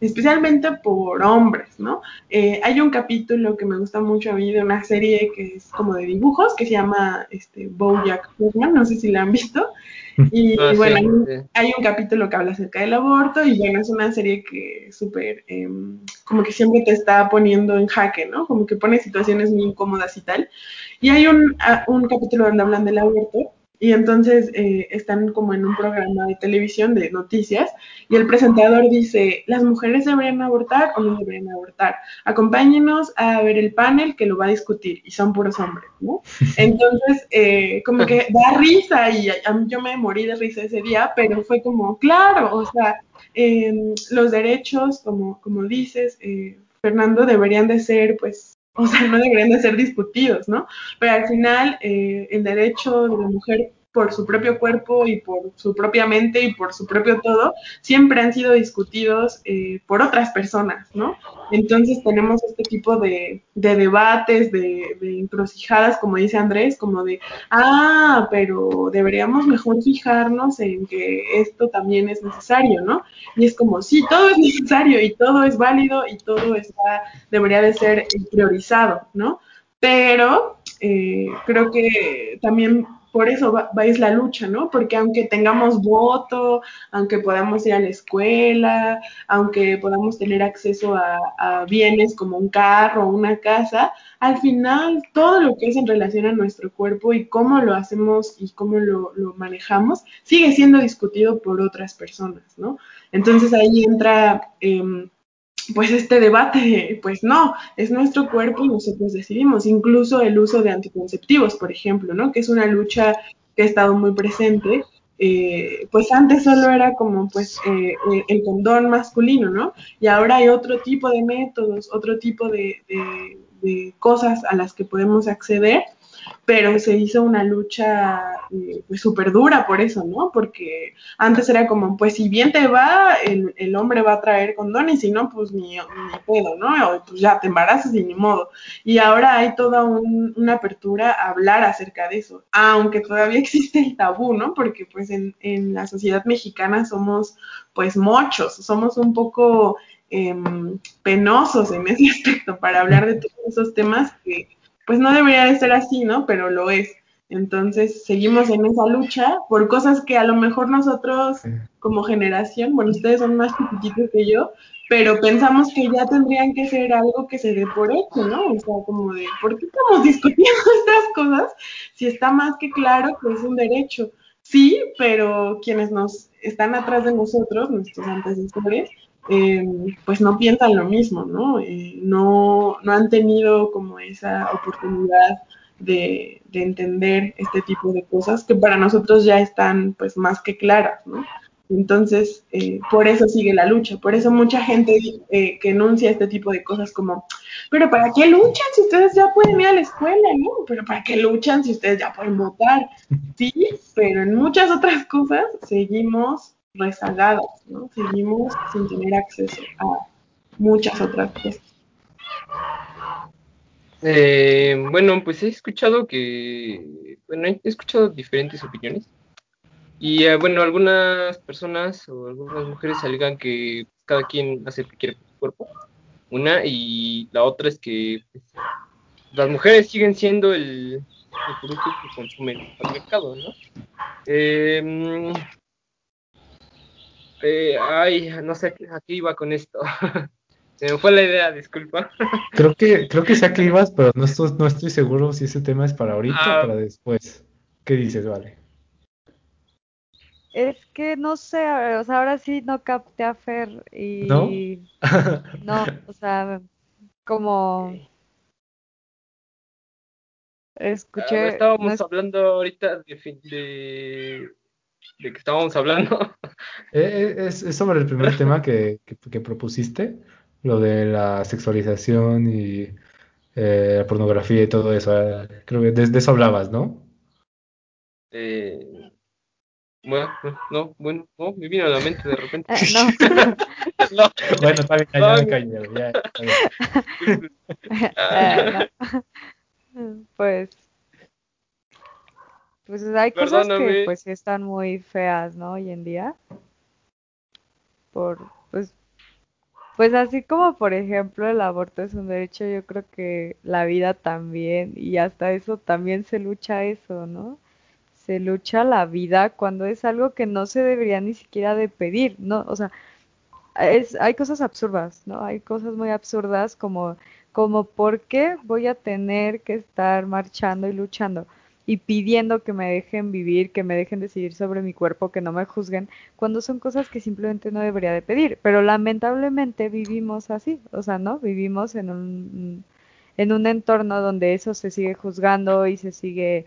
Speaker 2: especialmente por hombres, ¿no? Eh, hay un capítulo que me gusta mucho a mí de una serie que es como de dibujos, que se llama este, BoJack Horseman, no sé si la han visto, y, ah, bueno, hay un capítulo que habla acerca del aborto y bueno, es una serie que súper, em, como que siempre te está poniendo en jaque, ¿no? Como que pone situaciones muy incómodas y tal. Y hay un, un capítulo donde hablan del aborto y entonces eh, están como en un programa de televisión de noticias y el presentador dice, ¿las mujeres deberían abortar o no deberían abortar? Acompáñenos a ver el panel que lo va a discutir y son puros hombres, ¿no? Entonces, eh, como que da risa y yo me morí de risa ese día, pero fue como, claro, o sea, em, los derechos, como, como dices, eh, Fernando, deberían de ser pues o sea, no deberían de ser discutidos, ¿no? Pero al final eh, el derecho de la mujer por su propio cuerpo y por su propia mente y por su propio todo, siempre han sido discutidos eh, por otras personas, ¿no? Entonces tenemos este tipo de, debates, de, de, como dice Andrés, como de, ah, pero deberíamos mejor fijarnos en que esto también es necesario, ¿no? Y es como, sí, todo es necesario y todo es válido y todo está, debería de ser priorizado, ¿no? Pero eh, creo que también por eso va, es la lucha, ¿no? Porque aunque tengamos voto, aunque podamos ir a la escuela, aunque podamos tener acceso a, bienes como un carro o una casa, al final todo lo que es en relación a nuestro cuerpo y cómo lo hacemos y cómo lo, manejamos sigue siendo discutido por otras personas, ¿no? Entonces ahí entra... Em, pues este debate, pues no, es nuestro cuerpo y nosotros decidimos, incluso el uso de anticonceptivos, por ejemplo, ¿no? Que es una lucha que ha estado muy presente. Eh, pues antes solo era como pues eh, eh, el condón masculino, ¿no? Y ahora hay otro tipo de métodos, otro tipo de, de cosas a las que podemos acceder pero se hizo una lucha eh, pues súper dura por eso, ¿no? Porque antes era como, pues si bien te va, el, el hombre va a traer condón y si no, pues ni, ni pedo, ¿no? O pues ya te embarazas y ni modo. Y ahora hay toda una apertura a hablar acerca de eso, aunque todavía existe el tabú, ¿no? Porque pues en, en la sociedad mexicana somos pues muchos, somos un poco... Em, penosos en ese aspecto para hablar de todos esos temas que, pues no debería de ser así, ¿no? Pero lo es. Entonces, seguimos en esa lucha por cosas que a lo mejor nosotros como generación, bueno, ustedes son más chiquititos que yo, pero pensamos que ya tendrían que ser algo que se dé por hecho, ¿no? O sea, como de, ¿por qué estamos discutiendo estas cosas si está más que claro que es un derecho? Sí, pero quienes nos están atrás de nosotros, nuestros antecesores, eh, pues no piensan lo mismo, ¿no? Eh, ¿no? No han tenido como esa oportunidad de, entender este tipo de cosas que para nosotros ya están pues más que claras, ¿no? Entonces, eh, por eso sigue la lucha, por eso mucha gente que enuncia este tipo de cosas como, pero ¿para qué luchan si ustedes ya pueden ir a la escuela, ¿no? Pero ¿para qué luchan si ustedes ya pueden votar? Sí, pero en muchas otras cosas seguimos rezagadas, ¿no? Seguimos sin tener acceso a muchas otras cosas.
Speaker 3: Eh, bueno, pues he escuchado que, bueno, he escuchado diferentes opiniones y eh, bueno, algunas personas o algunas mujeres alegan que cada quien hace lo que quiere con su cuerpo, una, y la otra es que pues, las mujeres siguen siendo el, el producto que consumen al mercado, ¿no? Eh, eh, ay, no sé a qué iba con esto. Se me fue la idea, disculpa.
Speaker 4: Creo que, creo que sé a qué ibas, pero no estoy, no estoy seguro si ese tema es para ahorita o ah. para después. ¿Qué dices, Vale?
Speaker 1: Es que no sé, o sea, ahora sí no capté a Fer y...
Speaker 4: ¿No?
Speaker 1: no, o sea, como... Escuché...
Speaker 3: Ah, estábamos hablando ahorita de, de que estábamos hablando.
Speaker 4: Eh, eh, es, sobre el primer tema que, que, propusiste, lo de la sexualización y eh, la pornografía y todo eso. Creo que desde eso hablabas, ¿no?
Speaker 3: Bueno, no, bueno, no, me vino a la mente de repente.
Speaker 1: Eh, no.
Speaker 4: no. Bueno, está bien, ya me callé, ya.
Speaker 1: Eh, no. Pues, pues hay cosas que pues sí están muy feas, ¿no? Hoy en día. Por, pues, pues así como por ejemplo el aborto es un derecho, yo creo que la vida también, y hasta eso también se lucha eso, ¿no? Se lucha la vida cuando es algo que no se debería ni siquiera de pedir, ¿no? O sea, es, hay cosas absurdas, ¿no? Hay cosas muy absurdas como, como ¿por qué voy a tener que estar marchando y luchando y pidiendo que me dejen vivir, que me dejen decidir sobre mi cuerpo, que no me juzguen, cuando son cosas que simplemente no debería de pedir? Pero lamentablemente vivimos así, o sea, ¿no? Vivimos en un, en un entorno donde eso se sigue juzgando y se sigue,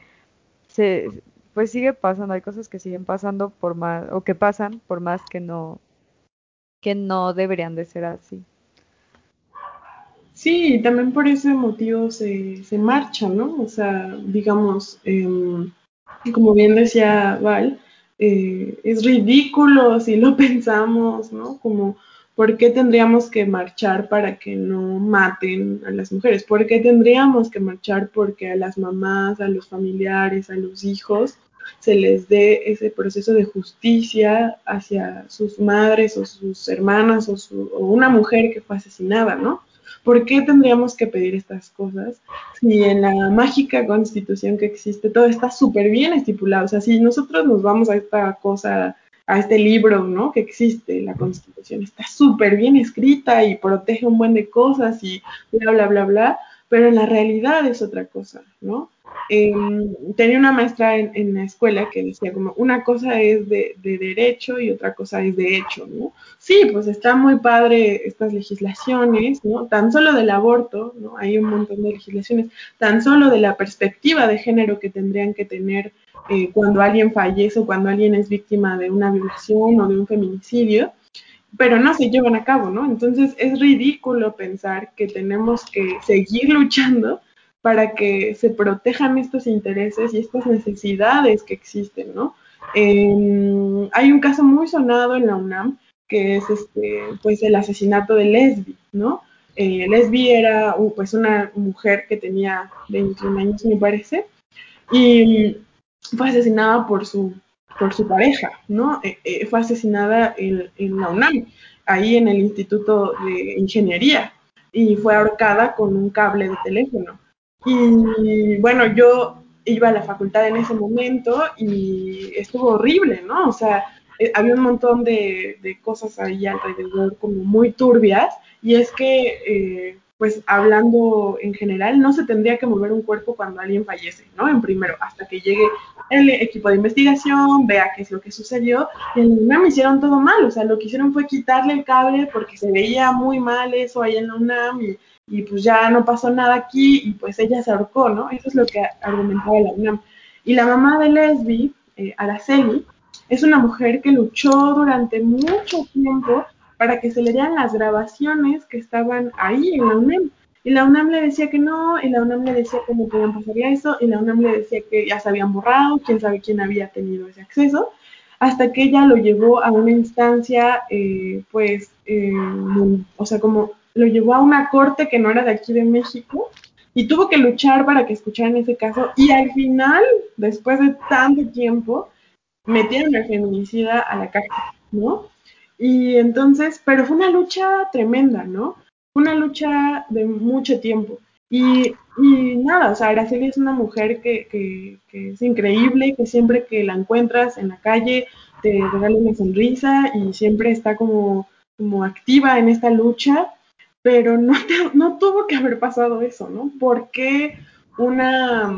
Speaker 1: se, pues sigue pasando, hay cosas que siguen pasando por más, o que pasan por más que no que no deberían de ser así.
Speaker 2: Sí, también por ese motivo se, se marcha, ¿no? O sea, digamos, em, como bien decía Val, eh, es ridículo si lo pensamos, ¿no? Como, ¿por qué tendríamos que marchar para que no maten a las mujeres? ¿Por qué tendríamos que marchar porque a las mamás, a los familiares, a los hijos se les dé ese proceso de justicia hacia sus madres o sus hermanas o, su, o una mujer que fue asesinada, ¿no? ¿Por qué tendríamos que pedir estas cosas si en la mágica constitución que existe todo está súper bien estipulado? O sea, si nosotros nos vamos a esta cosa, a este libro, ¿no? Que existe, la constitución, está súper bien escrita y protege un buen de cosas y bla, bla, bla, bla, pero en la realidad es otra cosa, ¿no? Eh, tenía una maestra en, en, la escuela que decía como una cosa es de, de, derecho y otra cosa es de hecho, ¿no? Sí, pues está muy padre estas legislaciones, ¿no? Tan solo del aborto, ¿no? Hay un montón de legislaciones, tan solo de la perspectiva de género que tendrían que tener eh, cuando alguien fallece o cuando alguien es víctima de una violación o de un feminicidio, pero no se llevan a cabo, ¿no? Entonces es ridículo pensar que tenemos que seguir luchando para que se protejan estos intereses y estas necesidades que existen, ¿no? Eh, hay un caso muy sonado en la UNAM que es este, pues el asesinato de Lesbi, ¿no? Eh, Lesbi era pues una mujer que tenía 21 años, me parece, y fue asesinada por su, por su pareja, ¿no? Eh, eh, fue asesinada en, en la UNAM, ahí en el Instituto de Ingeniería, y fue ahorcada con un cable de teléfono. Y bueno, yo iba a la facultad en ese momento y estuvo horrible, ¿no? O sea, eh, había un montón de, de, cosas ahí alrededor como muy turbias y es que, eh, pues hablando en general, no se tendría que mover un cuerpo cuando alguien fallece, ¿no? En primero, hasta que llegue el equipo de investigación, vea qué es lo que sucedió y en la UNAM hicieron todo mal, o sea, lo que hicieron fue quitarle el cable porque se veía muy mal eso ahí en la UNAM y y pues ya no pasó nada aquí y pues ella se ahorcó, ¿no? Eso es lo que argumentaba la UNAM. Y la mamá de Lesbi, eh, Araceli, es una mujer que luchó durante mucho tiempo para que se le dieran las grabaciones que estaban ahí en la UNAM. Y la UNAM le decía que no, y la UNAM le decía que no podían pasarle eso, y la UNAM le decía que ya se habían borrado, quién sabe quién había tenido ese acceso, hasta que ella lo llevó a una instancia, eh, pues, eh, o sea, como lo llevó a una corte que no era de aquí de México y tuvo que luchar para que escucharan ese caso y al final, después de tanto tiempo, metieron al feminicida a la cárcel, ¿no? Y entonces, pero fue una lucha tremenda, ¿no? Una lucha de mucho tiempo. Y, nada, o sea, Araceli es una mujer que, es increíble, que siempre que la encuentras en la calle te regala una sonrisa y siempre está como, activa en esta lucha pero no, no tuvo que haber pasado eso, ¿no? ¿Por qué una,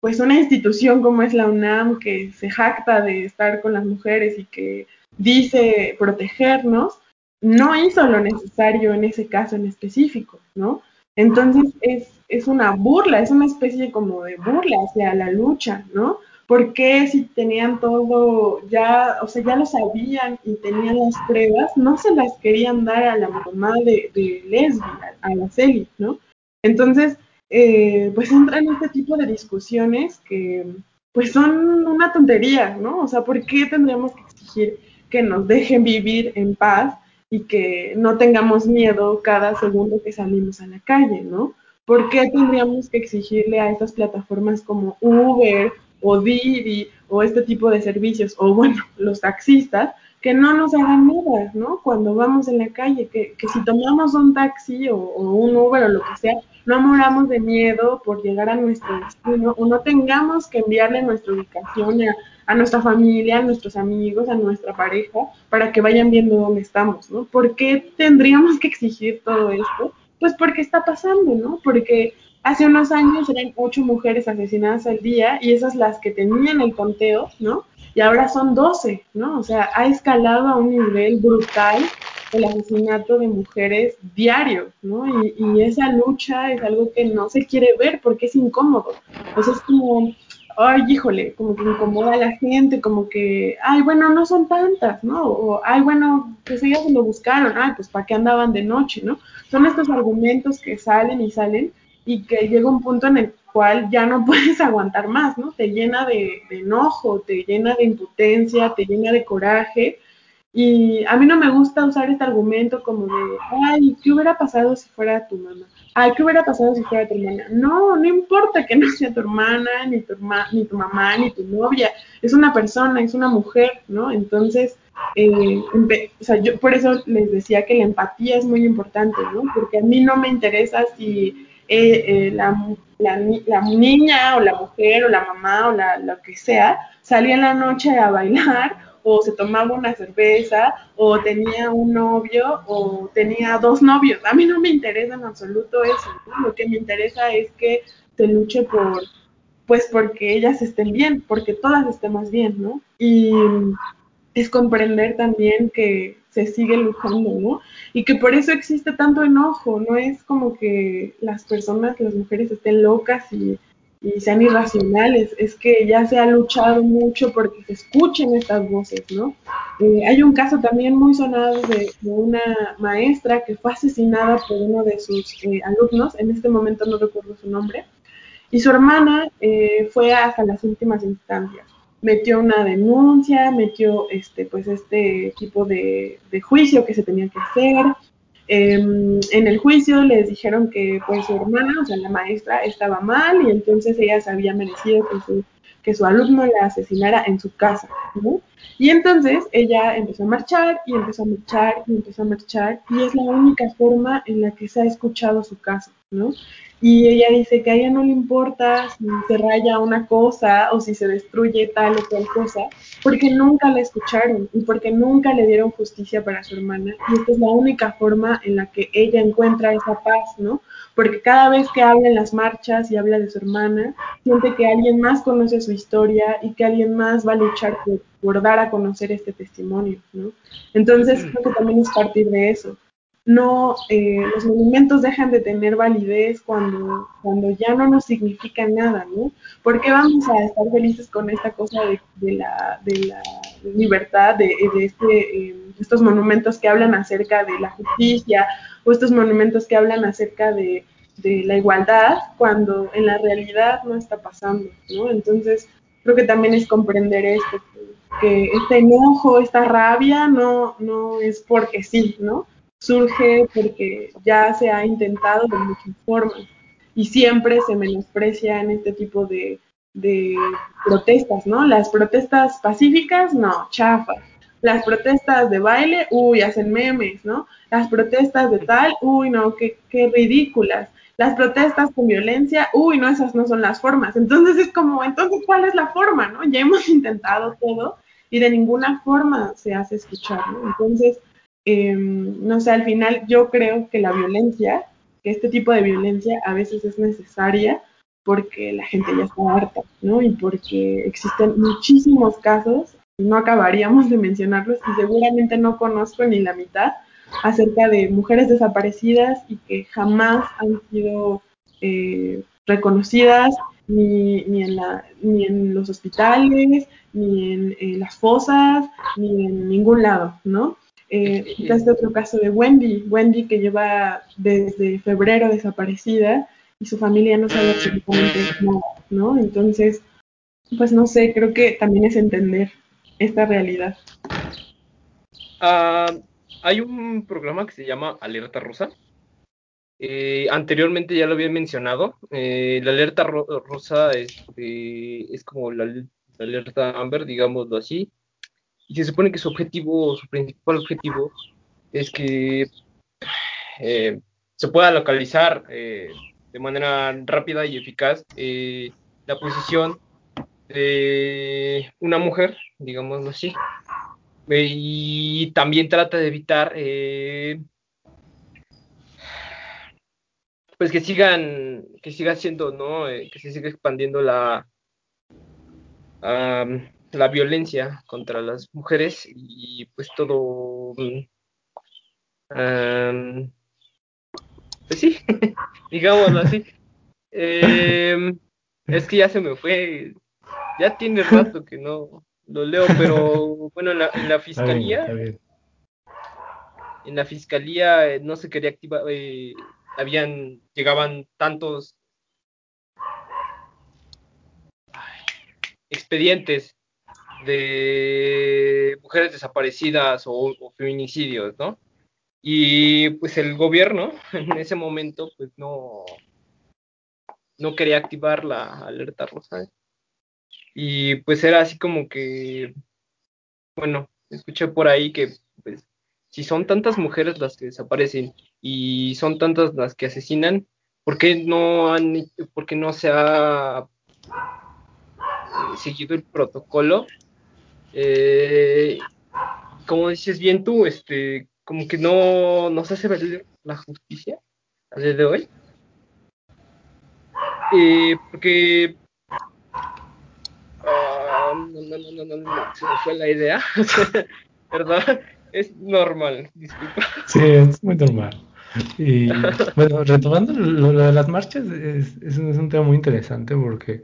Speaker 2: pues una institución como es la UNAM, que se jacta de estar con las mujeres y que dice protegernos, no hizo lo necesario en ese caso en específico, ¿no? Entonces es, es una burla, es una especie como de burla hacia la lucha, ¿no? ¿Por qué si tenían todo ya, o sea, ya lo sabían y tenían las pruebas, no se las querían dar a la mamá de, de a la Celi, ¿no? Entonces, eh, pues entran este tipo de discusiones que, pues son una tontería, ¿no? O sea, ¿por qué tendríamos que exigir que nos dejen vivir en paz y que no tengamos miedo cada segundo que salimos a la calle, ¿no? ¿Por qué tendríamos que exigirle a estas plataformas como Uber o Didi o este tipo de servicios, o bueno, los taxistas, que no nos hagan nada, ¿no? Cuando vamos en la calle, que, que si tomamos un taxi o, un Uber o lo que sea, no moramos de miedo por llegar a nuestro destino o no tengamos que enviarle nuestra ubicación a, a, nuestra familia, a nuestros amigos, a nuestra pareja, para que vayan viendo dónde estamos, ¿no? ¿Por qué tendríamos que exigir todo esto? Pues porque está pasando, ¿no? Porque hace unos años eran ocho mujeres asesinadas al día y esas las que tenían el conteo, ¿no? Y ahora son 12, ¿no? O sea, ha escalado a un nivel brutal el asesinato de mujeres diario, ¿no? Y, y, esa lucha es algo que no se quiere ver porque es incómodo. Pues es como, ay, híjole, como que incomoda a la gente, como que, ay, bueno, no son tantas, ¿no? O, ay, bueno, pues ellas lo buscaron, ay, pues para qué andaban de noche, ¿no? Son estos argumentos que salen y salen y que llega un punto en el cual ya no puedes aguantar más, ¿no? Te llena de, enojo, te llena de impotencia, te llena de coraje. Y a mí no me gusta usar este argumento como de, ay, ¿qué hubiera pasado si fuera tu mamá? Ay, ¿qué hubiera pasado si fuera tu hermana? No, no importa que no sea tu hermana, ni tu, ni tu mamá, ni tu novia. Es una persona, es una mujer, ¿no? Entonces, eh, o sea, yo por eso les decía que la empatía es muy importante, ¿no? Porque a mí no me interesa si eh, eh, la, la, niña o la mujer o la mamá o la, lo que sea salía en la noche a bailar o se tomaba una cerveza o tenía un novio o tenía dos novios. A mí no me interesa en absoluto eso. Lo que me interesa es que se luche por, pues porque ellas estén bien, porque todas estemos bien, ¿no? Y es comprender también que se sigue luchando, ¿no? Y que por eso existe tanto enojo, no es como que las personas, las mujeres estén locas y, sean irracionales, es que ya se ha luchado mucho porque se escuchen estas voces, ¿no? Eh, hay un caso también muy sonado de, una maestra que fue asesinada por uno de sus eh, alumnos, en este momento no recuerdo su nombre, y su hermana eh, fue hasta las últimas instancias metió una denuncia, metió este, pues este tipo de, juicio que se tenía que hacer. Em, en el juicio les dijeron que pues su hermana, o sea, la maestra, estaba mal y entonces ella se había merecido que su, que su alumno la asesinara en su casa. Y entonces ella empezó a marchar y empezó a marchar y empezó a marchar y es la única forma en la que se ha escuchado su caso, ¿no? Y ella dice que a ella no le importa si se raya una cosa o si se destruye tal o cual cosa, porque nunca la escucharon y porque nunca le dieron justicia para su hermana. Y esta es la única forma en la que ella encuentra esa paz, ¿no? Porque cada vez que habla en las marchas y habla de su hermana, siente que alguien más conoce su historia y que alguien más va a luchar por, dar a conocer este testimonio, ¿no? Entonces creo que también es partir de eso no, eh, los monumentos dejan de tener validez cuando, cuando ya no nos significan nada, ¿no? ¿Por qué vamos a estar felices con esta cosa de, de, la, de la, libertad, de, de este, eh, estos monumentos que hablan acerca de la justicia o estos monumentos que hablan acerca de, de la igualdad cuando en la realidad no está pasando, ¿no? Entonces, creo que también es comprender esto, que este enojo, esta rabia no, no es porque sí, ¿no? surge porque ya se ha intentado de muchas formas y siempre se menosprecia en este tipo de, protestas, ¿no? Las protestas pacíficas, no, chafa. Las protestas de baile, uy, hacen memes, ¿no? Las protestas de tal, uy, no, qué, qué ridículas. Las protestas con violencia, uy, no, esas no son las formas. Entonces es como, entonces, ¿cuál es la forma, no? Ya hemos intentado todo y de ninguna forma se hace escuchar, ¿no? Entonces, Em, no sé, al final yo creo que la violencia, que este tipo de violencia a veces es necesaria porque la gente ya está harta, ¿no? Y porque existen muchísimos casos, no acabaríamos de mencionarlos y seguramente no conozco ni la mitad acerca de mujeres desaparecidas y que jamás han sido eh, reconocidas ni, ni, en la, ni en los hospitales, ni en las fosas, ni en ningún lado, ¿no? Eh, este otro caso de Wendy, Wendy que lleva desde febrero desaparecida y su familia no sabe absolutamente nada, ¿no? Entonces, pues no sé, creo que también es entender esta realidad.
Speaker 3: Ah, hay un programa que se llama Alerta Rosa. Eh, anteriormente ya lo había mencionado. Eh, la alerta rosa este, es como la, alerta Amber, digámoslo así. Y se supone que su objetivo, su principal objetivo, es que eh, se pueda localizar de manera rápida y eficaz la posición de una mujer, digámoslo así, y también trata de evitar eh, pues que sigan que siga siendo no eh, que se siga expandiendo la la violencia contra las mujeres y pues todo pues sí digámoslo así. Em, es que ya se me fue ya tiene rato que no lo leo, pero bueno, en la, fiscalía, en la fiscalía eh, no se quería activar, eh, habían, llegaban tantos expedientes de mujeres desaparecidas o, feminicidios, ¿no? Y pues el gobierno en ese momento pues no, no quería activar la alerta rosa. Y pues era así como que, bueno, escuché por ahí que pues, si son tantas mujeres las que desaparecen y son tantas las que asesinan, ¿por qué no han, por no se ha seguido el protocolo? Eh, como dices bien tú, este, como que no, no se hace valer la justicia a día de hoy. Eh, porque no, no, no, no, no, se me fue la idea, ¿verdad? Es normal, disculpa.
Speaker 4: Sí, es muy normal. Y bueno, retomando lo, de las marchas, es, es, un, tema muy interesante porque,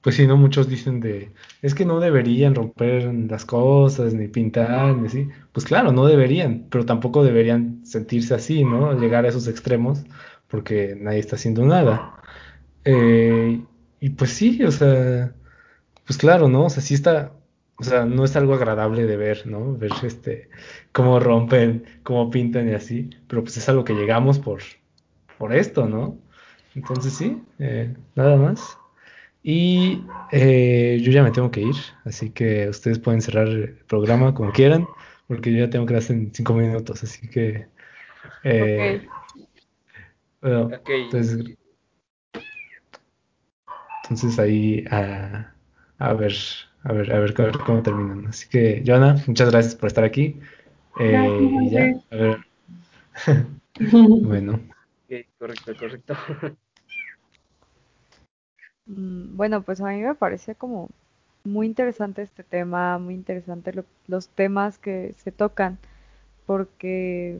Speaker 4: pues si no, muchos dicen de, es que no deberían romper las cosas, ni pintar, ni así. Pues claro, no deberían, pero tampoco deberían sentirse así, ¿no? Llegar a esos extremos porque nadie está haciendo nada. Eh, y pues sí, o sea, pues claro, ¿no? O sea, sí está, o sea, no es algo agradable de ver, ¿no? Ver este, cómo rompen, cómo pintan y así, pero pues es algo que llegamos por, por esto, ¿no? Entonces sí, eh, nada más. Y eh, yo ya me tengo que ir, así que ustedes pueden cerrar el programa como quieran, porque yo ya tengo clase en cinco minutos, así que... Eh, bueno, entonces, entonces ahí... Uh, a ver, a ver, a ver, cómo terminan. Así que, Joana, muchas gracias por estar aquí. Eh, y ya, a ver. bueno.
Speaker 3: correcto, correcto.
Speaker 1: Mm, bueno, pues a mí me parece como muy interesante este tema, muy interesante los temas que se tocan, porque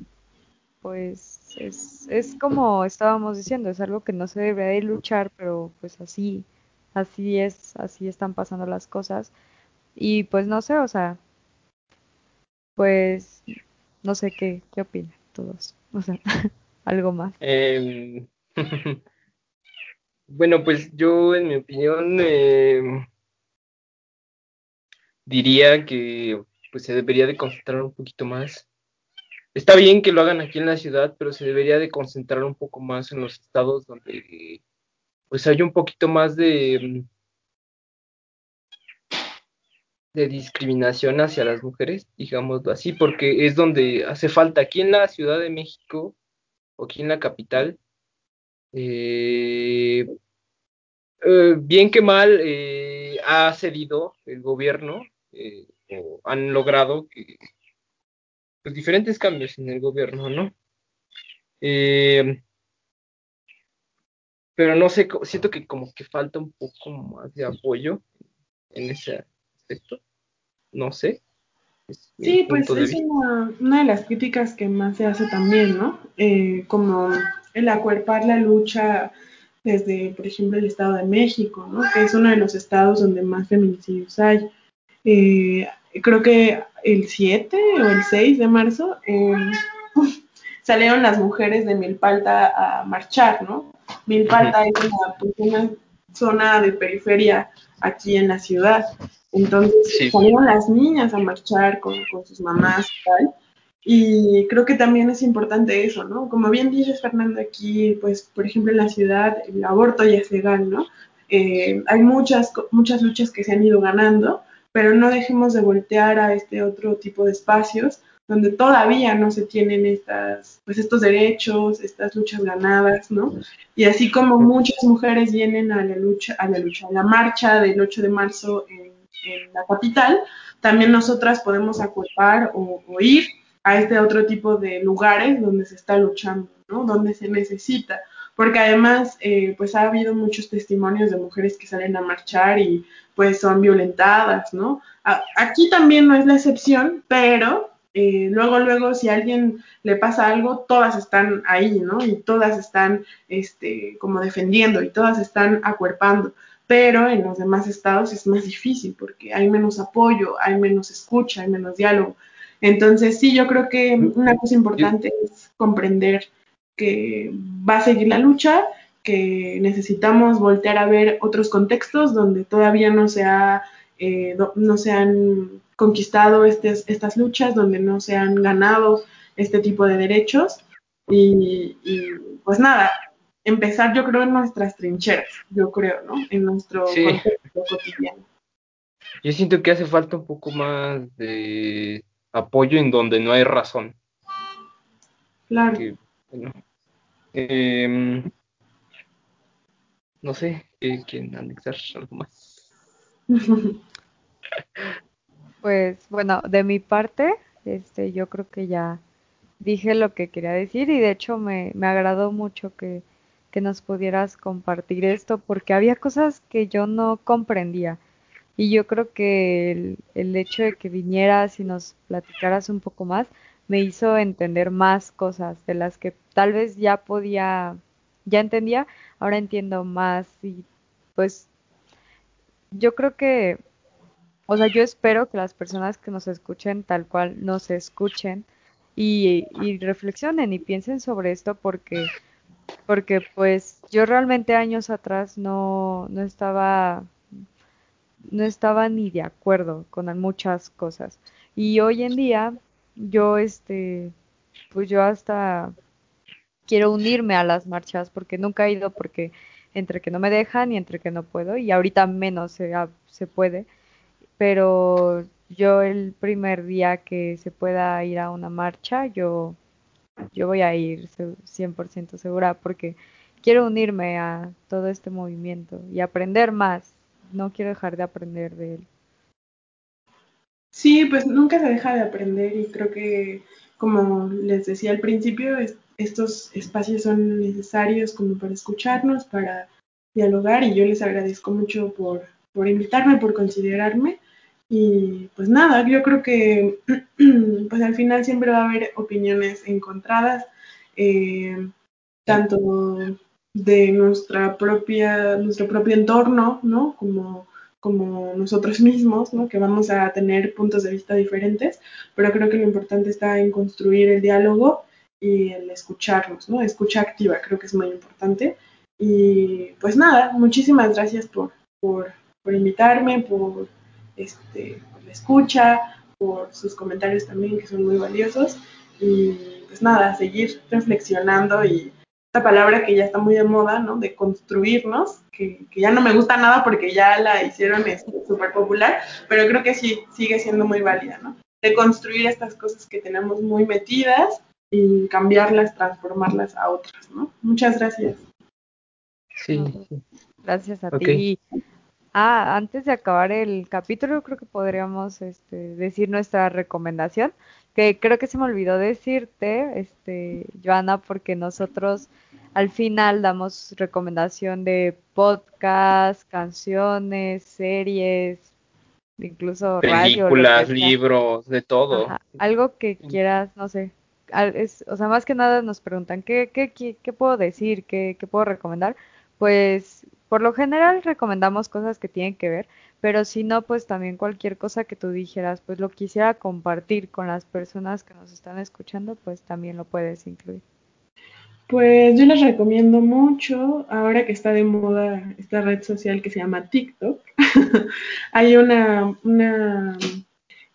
Speaker 1: pues es, es como estábamos diciendo, es algo que no se debería de luchar, pero pues así así es, así están pasando las cosas. Y pues no sé, o sea, pues no sé qué, qué opinan todos, o sea, algo más.
Speaker 3: Em, bueno, pues yo en mi opinión em, diría que pues se debería de concentrar un poquito más. Está bien que lo hagan aquí en la ciudad, pero se debería de concentrar un poco más en los estados donde pues hay un poquito más de de discriminación hacia las mujeres, digámoslo así, porque es donde hace falta aquí en la Ciudad de México o aquí en la capital. Eh, eh, bien que mal eh, ha cedido el gobierno o han logrado pues, diferentes cambios en el gobierno, ¿no? Pero no sé, siento que como que falta un poco más de apoyo en ese aspecto no sé.
Speaker 2: Sí, pues es una, una, de las críticas que más se hace también, ¿no? Eh, como el acuerpar la lucha desde, por ejemplo, el Estado de México, ¿no? Que es uno de los estados donde más feminicidios hay. Eh, creo que el 7 o el 6 de marzo eh, salieron las mujeres de Milpalta a marchar, ¿no? Milpalta es una, pues, una zona de periferia aquí en la ciudad. Entonces salieron las niñas a marchar con, con sus mamás y tal. Y creo que también es importante eso, ¿no? Como bien dices, Fernando, aquí, pues, por ejemplo, en la ciudad, el aborto ya es legal, ¿no? Eh, hay muchas, muchas luchas que se han ido ganando, pero no dejemos de voltear a este otro tipo de espacios donde todavía no se tienen estas, pues estos derechos, estas luchas ganadas, ¿no? Y así como muchas mujeres vienen a la lucha, a la lucha, a la marcha del 8 de marzo en, la capital, también nosotras podemos acuerpar o, ir a este otro tipo de lugares donde se está luchando, ¿no? Donde se necesita. Porque además, eh, pues ha habido muchos testimonios de mujeres que salen a marchar y pues son violentadas, ¿no? aquí también no es la excepción, pero eh, luego, luego, si a alguien le pasa algo, todas están ahí, ¿no? Y todas están, este, como defendiendo y todas están acuerpando. Pero en los demás estados es más difícil porque hay menos apoyo, hay menos escucha, hay menos diálogo. Entonces, sí, yo creo que una cosa importante es comprender que va a seguir la lucha, que necesitamos voltear a ver otros contextos donde todavía no se, ha, eh, no se han conquistado estas luchas, donde no se han ganado este tipo de derechos. Y, pues nada, empezar yo creo en nuestras trincheras, yo creo, ¿no? En nuestro contexto cotidiano.
Speaker 3: Yo siento que hace falta un poco más de apoyo en donde no hay razón.
Speaker 2: Claro.
Speaker 3: Em, no sé, ¿quién anexar algo más?
Speaker 1: Pues bueno, de mi parte, este, yo creo que ya dije lo que quería decir y de hecho me, me agradó mucho que, que nos pudieras compartir esto porque había cosas que yo no comprendía. Y yo creo que el, el hecho de que vinieras y nos platicaras un poco más me hizo entender más cosas de las que tal vez ya podía, ya entendía, ahora entiendo más y pues yo creo que o sea, yo espero que las personas que nos escuchen tal cual nos escuchen y, reflexionen y piensen sobre esto porque, porque pues yo realmente años atrás no, no estaba no estaba ni de acuerdo con muchas cosas. Y hoy en día yo este pues yo hasta quiero unirme a las marchas porque nunca he ido porque entre que no me dejan y entre que no puedo y ahorita menos se, se puede pero yo el primer día que se pueda ir a una marcha, yo, yo voy a ir 100% segura porque quiero unirme a todo este movimiento y aprender más. No quiero dejar de aprender de él.
Speaker 2: Sí, pues nunca se deja de aprender y creo que, como les decía al principio, estos espacios son necesarios como para escucharnos, para dialogar y yo les agradezco mucho por, por invitarme, por considerarme y pues nada, yo creo que pues al final siempre va a haber opiniones encontradas, eh, tanto de nuestra propia, nuestro propio entorno, ¿no? Como, como nosotros mismos, ¿no? Que vamos a tener puntos de vista diferentes, pero creo que lo importante está en construir el diálogo y el escucharnos, ¿no? Escucha activa, creo que es muy importante. Y pues nada, muchísimas gracias por, por, por invitarme, por este, por la escucha, por sus comentarios también, que son muy valiosos. Y pues nada, seguir reflexionando y esta palabra que ya está muy de moda, ¿no? De construirnos, que, ya no me gusta nada porque ya la hicieron súper popular, pero creo que sí, sigue siendo muy válida, ¿no? De construir estas cosas que tenemos muy metidas y cambiarlas, transformarlas a otras, ¿no? Muchas gracias.
Speaker 3: Sí.
Speaker 1: Gracias a ti. Ah, antes de acabar el capítulo, creo que podríamos este, decir nuestra recomendación, que creo que se me olvidó decirte, este, Joana, porque nosotros al final damos recomendación de podcast, canciones, series, incluso
Speaker 3: películas, libros, de todo.
Speaker 1: algo que quieras, no sé. O sea, más que nada nos preguntan qué, qué, qué, qué puedo decir, qué, qué puedo recomendar. Pues por lo general recomendamos cosas que tienen que ver, pero si no, pues también cualquier cosa que tú dijeras, pues lo quisiera compartir con las personas que nos están escuchando, pues también lo puedes incluir.
Speaker 2: Pues yo les recomiendo mucho, ahora que está de moda esta red social que se llama TikTok, hay una, una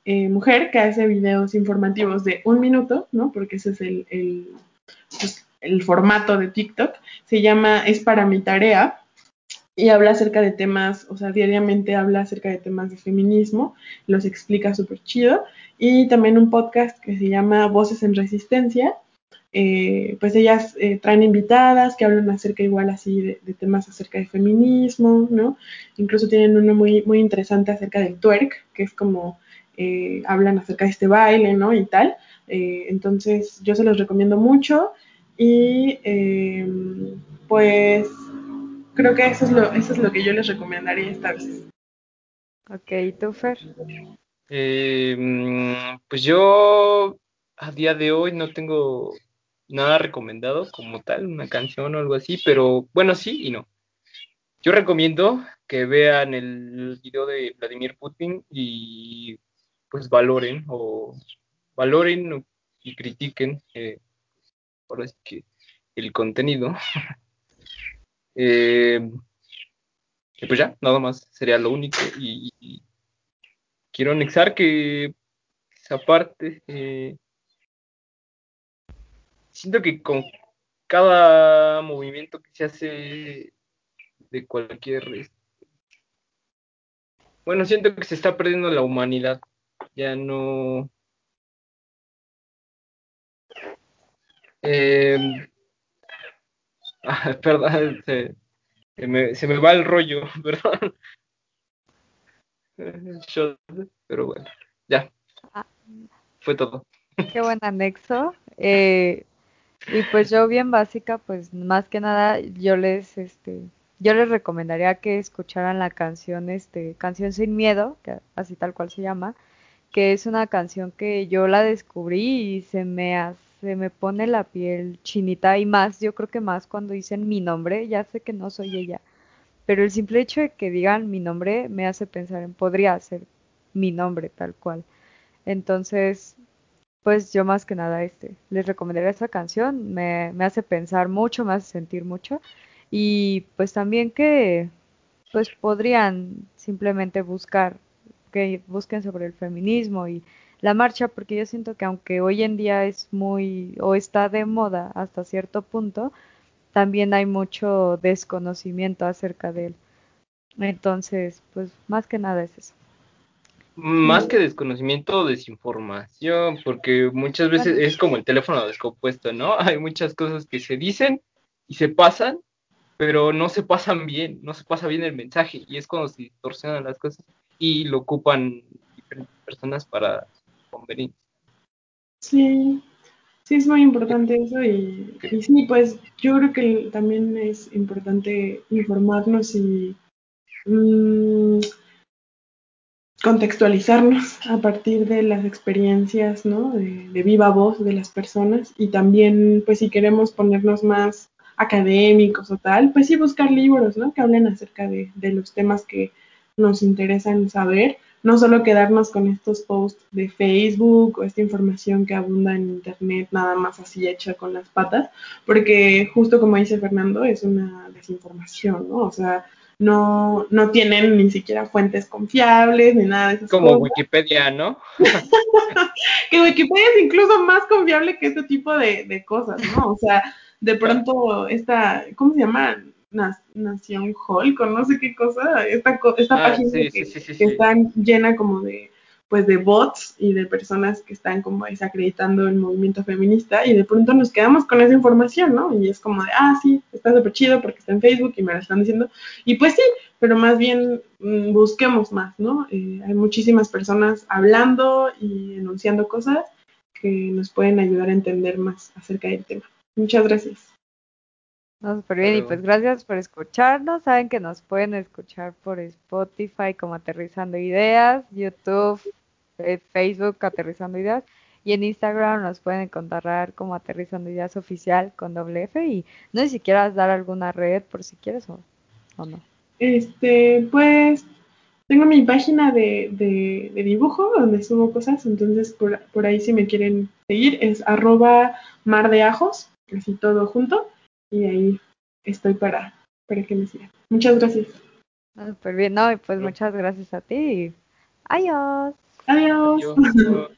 Speaker 2: eh, mujer que hace videos informativos de un minuto, ¿no? Porque ese es el, el, pues, el formato de TikTok. Se llama Es para mi tarea y habla acerca de temas, o sea, diariamente habla acerca de temas de feminismo, los explica súper chido. Y también un podcast que se llama Voces en Resistencia. Eh, pues ellas eh, traen invitadas que hablan acerca igual así de, de, temas acerca de feminismo, ¿no? Incluso tienen uno muy, muy interesante acerca del twerk, que es como eh, hablan acerca de este baile, ¿no? Y tal. Eh, entonces yo se los recomiendo mucho y eh, pues creo que eso es, lo, eso es lo que yo les recomendaría esta vez.
Speaker 1: Ok, ¿y tú, Fer?
Speaker 3: Eh, pues yo a día de hoy no tengo nada recomendado como tal, una canción o algo así, pero bueno, sí y no. Yo recomiendo que vean el video de Vladimir Putin y pues valoren o valoren y critiquen eh, ahora sí que el contenido. eh, pues ya, nada más sería lo único. Y, y quiero anexar que esa parte, eh, siento que con cada movimiento que se hace de cualquier... este, Bueno, siento que se está perdiendo la humanidad. Ya no... Eh, ah, perdón, se, se me, se me va el rollo, perdón. Pero bueno, ya.
Speaker 1: Ah,
Speaker 3: Fue todo.
Speaker 1: qué buen anexo. Eh, y pues yo bien básica, pues más que nada yo les, este, yo les recomendaría que escucharan la canción, este, Canción sin Miedo, que así tal cual se llama, que es una canción que yo la descubrí y se me hace, se me pone la piel chinita y más, yo creo que más cuando dicen mi nombre, ya sé que no soy ella, pero el simple hecho de que digan mi nombre me hace pensar en podría ser mi nombre tal cual. Entonces, pues yo más que nada este, les recomendaría esta canción, me, me hace pensar mucho, me hace sentir mucho y pues también que pues podrían simplemente buscar, que busquen sobre el feminismo y la marcha, porque yo siento que aunque hoy en día es muy o está de moda hasta cierto punto, también hay mucho desconocimiento acerca de él. Entonces, pues más que nada es eso.
Speaker 3: Más que desconocimiento, desinformación, porque muchas veces es como el teléfono descompuesto, ¿no? Hay muchas cosas que se dicen y se pasan, pero no se pasan bien, no se pasa bien el mensaje, y es cuando se distorsionan las cosas y lo ocupan diferentes personas para conveniencia.
Speaker 2: Sí, sí es muy importante eso y, y sí, pues yo creo que también es importante informarnos y mm, contextualizarnos a partir de las experiencias, ¿no? De, de viva voz de las personas y también, pues si queremos ponernos más académicos o tal, pues sí buscar libros, ¿no? Que hablen acerca de, de los temas que nos interesan saber, no solo quedarnos con estos posts de Facebook o esta información que abunda en Internet nada más así hecha con las patas, porque justo como dice Fernando, es una desinformación, ¿no? O sea, no, no tienen ni siquiera fuentes confiables ni nada de esas
Speaker 3: Como
Speaker 2: cosas.
Speaker 3: Wikipedia, ¿no?
Speaker 2: que Wikipedia es incluso más confiable que este tipo de, de cosas, ¿no? O sea, de pronto esta, ¿cómo se llama? Na- Nación Hulk o no sé qué cosa, esta, esta
Speaker 3: Ah,
Speaker 2: página
Speaker 3: sí,
Speaker 2: que,
Speaker 3: sí, sí, sí,
Speaker 2: que
Speaker 3: sí.
Speaker 2: está llena como de, pues de bots y de personas que están como desacreditando el movimiento feminista y de pronto nos quedamos con esa información, ¿no? Y es como de, ah, sí, está súper chido porque está en Facebook y me lo están diciendo. Y pues sí, pero más bien mm, busquemos más, ¿no? Eh, hay muchísimas personas hablando y enunciando cosas que nos pueden ayudar a entender más acerca del tema. Muchas gracias.
Speaker 1: No, súper bien, y pues gracias por escucharnos. Saben que nos pueden escuchar por Spotify como Aterrizando Ideas, YouTube, eh, Facebook Aterrizando Ideas, y en Instagram nos pueden encontrar como Aterrizando Ideas Oficial con doble F. Y no sé si quieras dar alguna red por si quieres o, o no.
Speaker 2: Este, pues tengo mi página de, de, de dibujo donde subo cosas, entonces por, por ahí si me quieren seguir es arroba mar de ajos así todo junto y ahí estoy para, para que me sigan. Muchas gracias.
Speaker 1: Súper bien, no, y pues muchas gracias a ti. Adiós.
Speaker 2: Adiós.
Speaker 3: Adiós.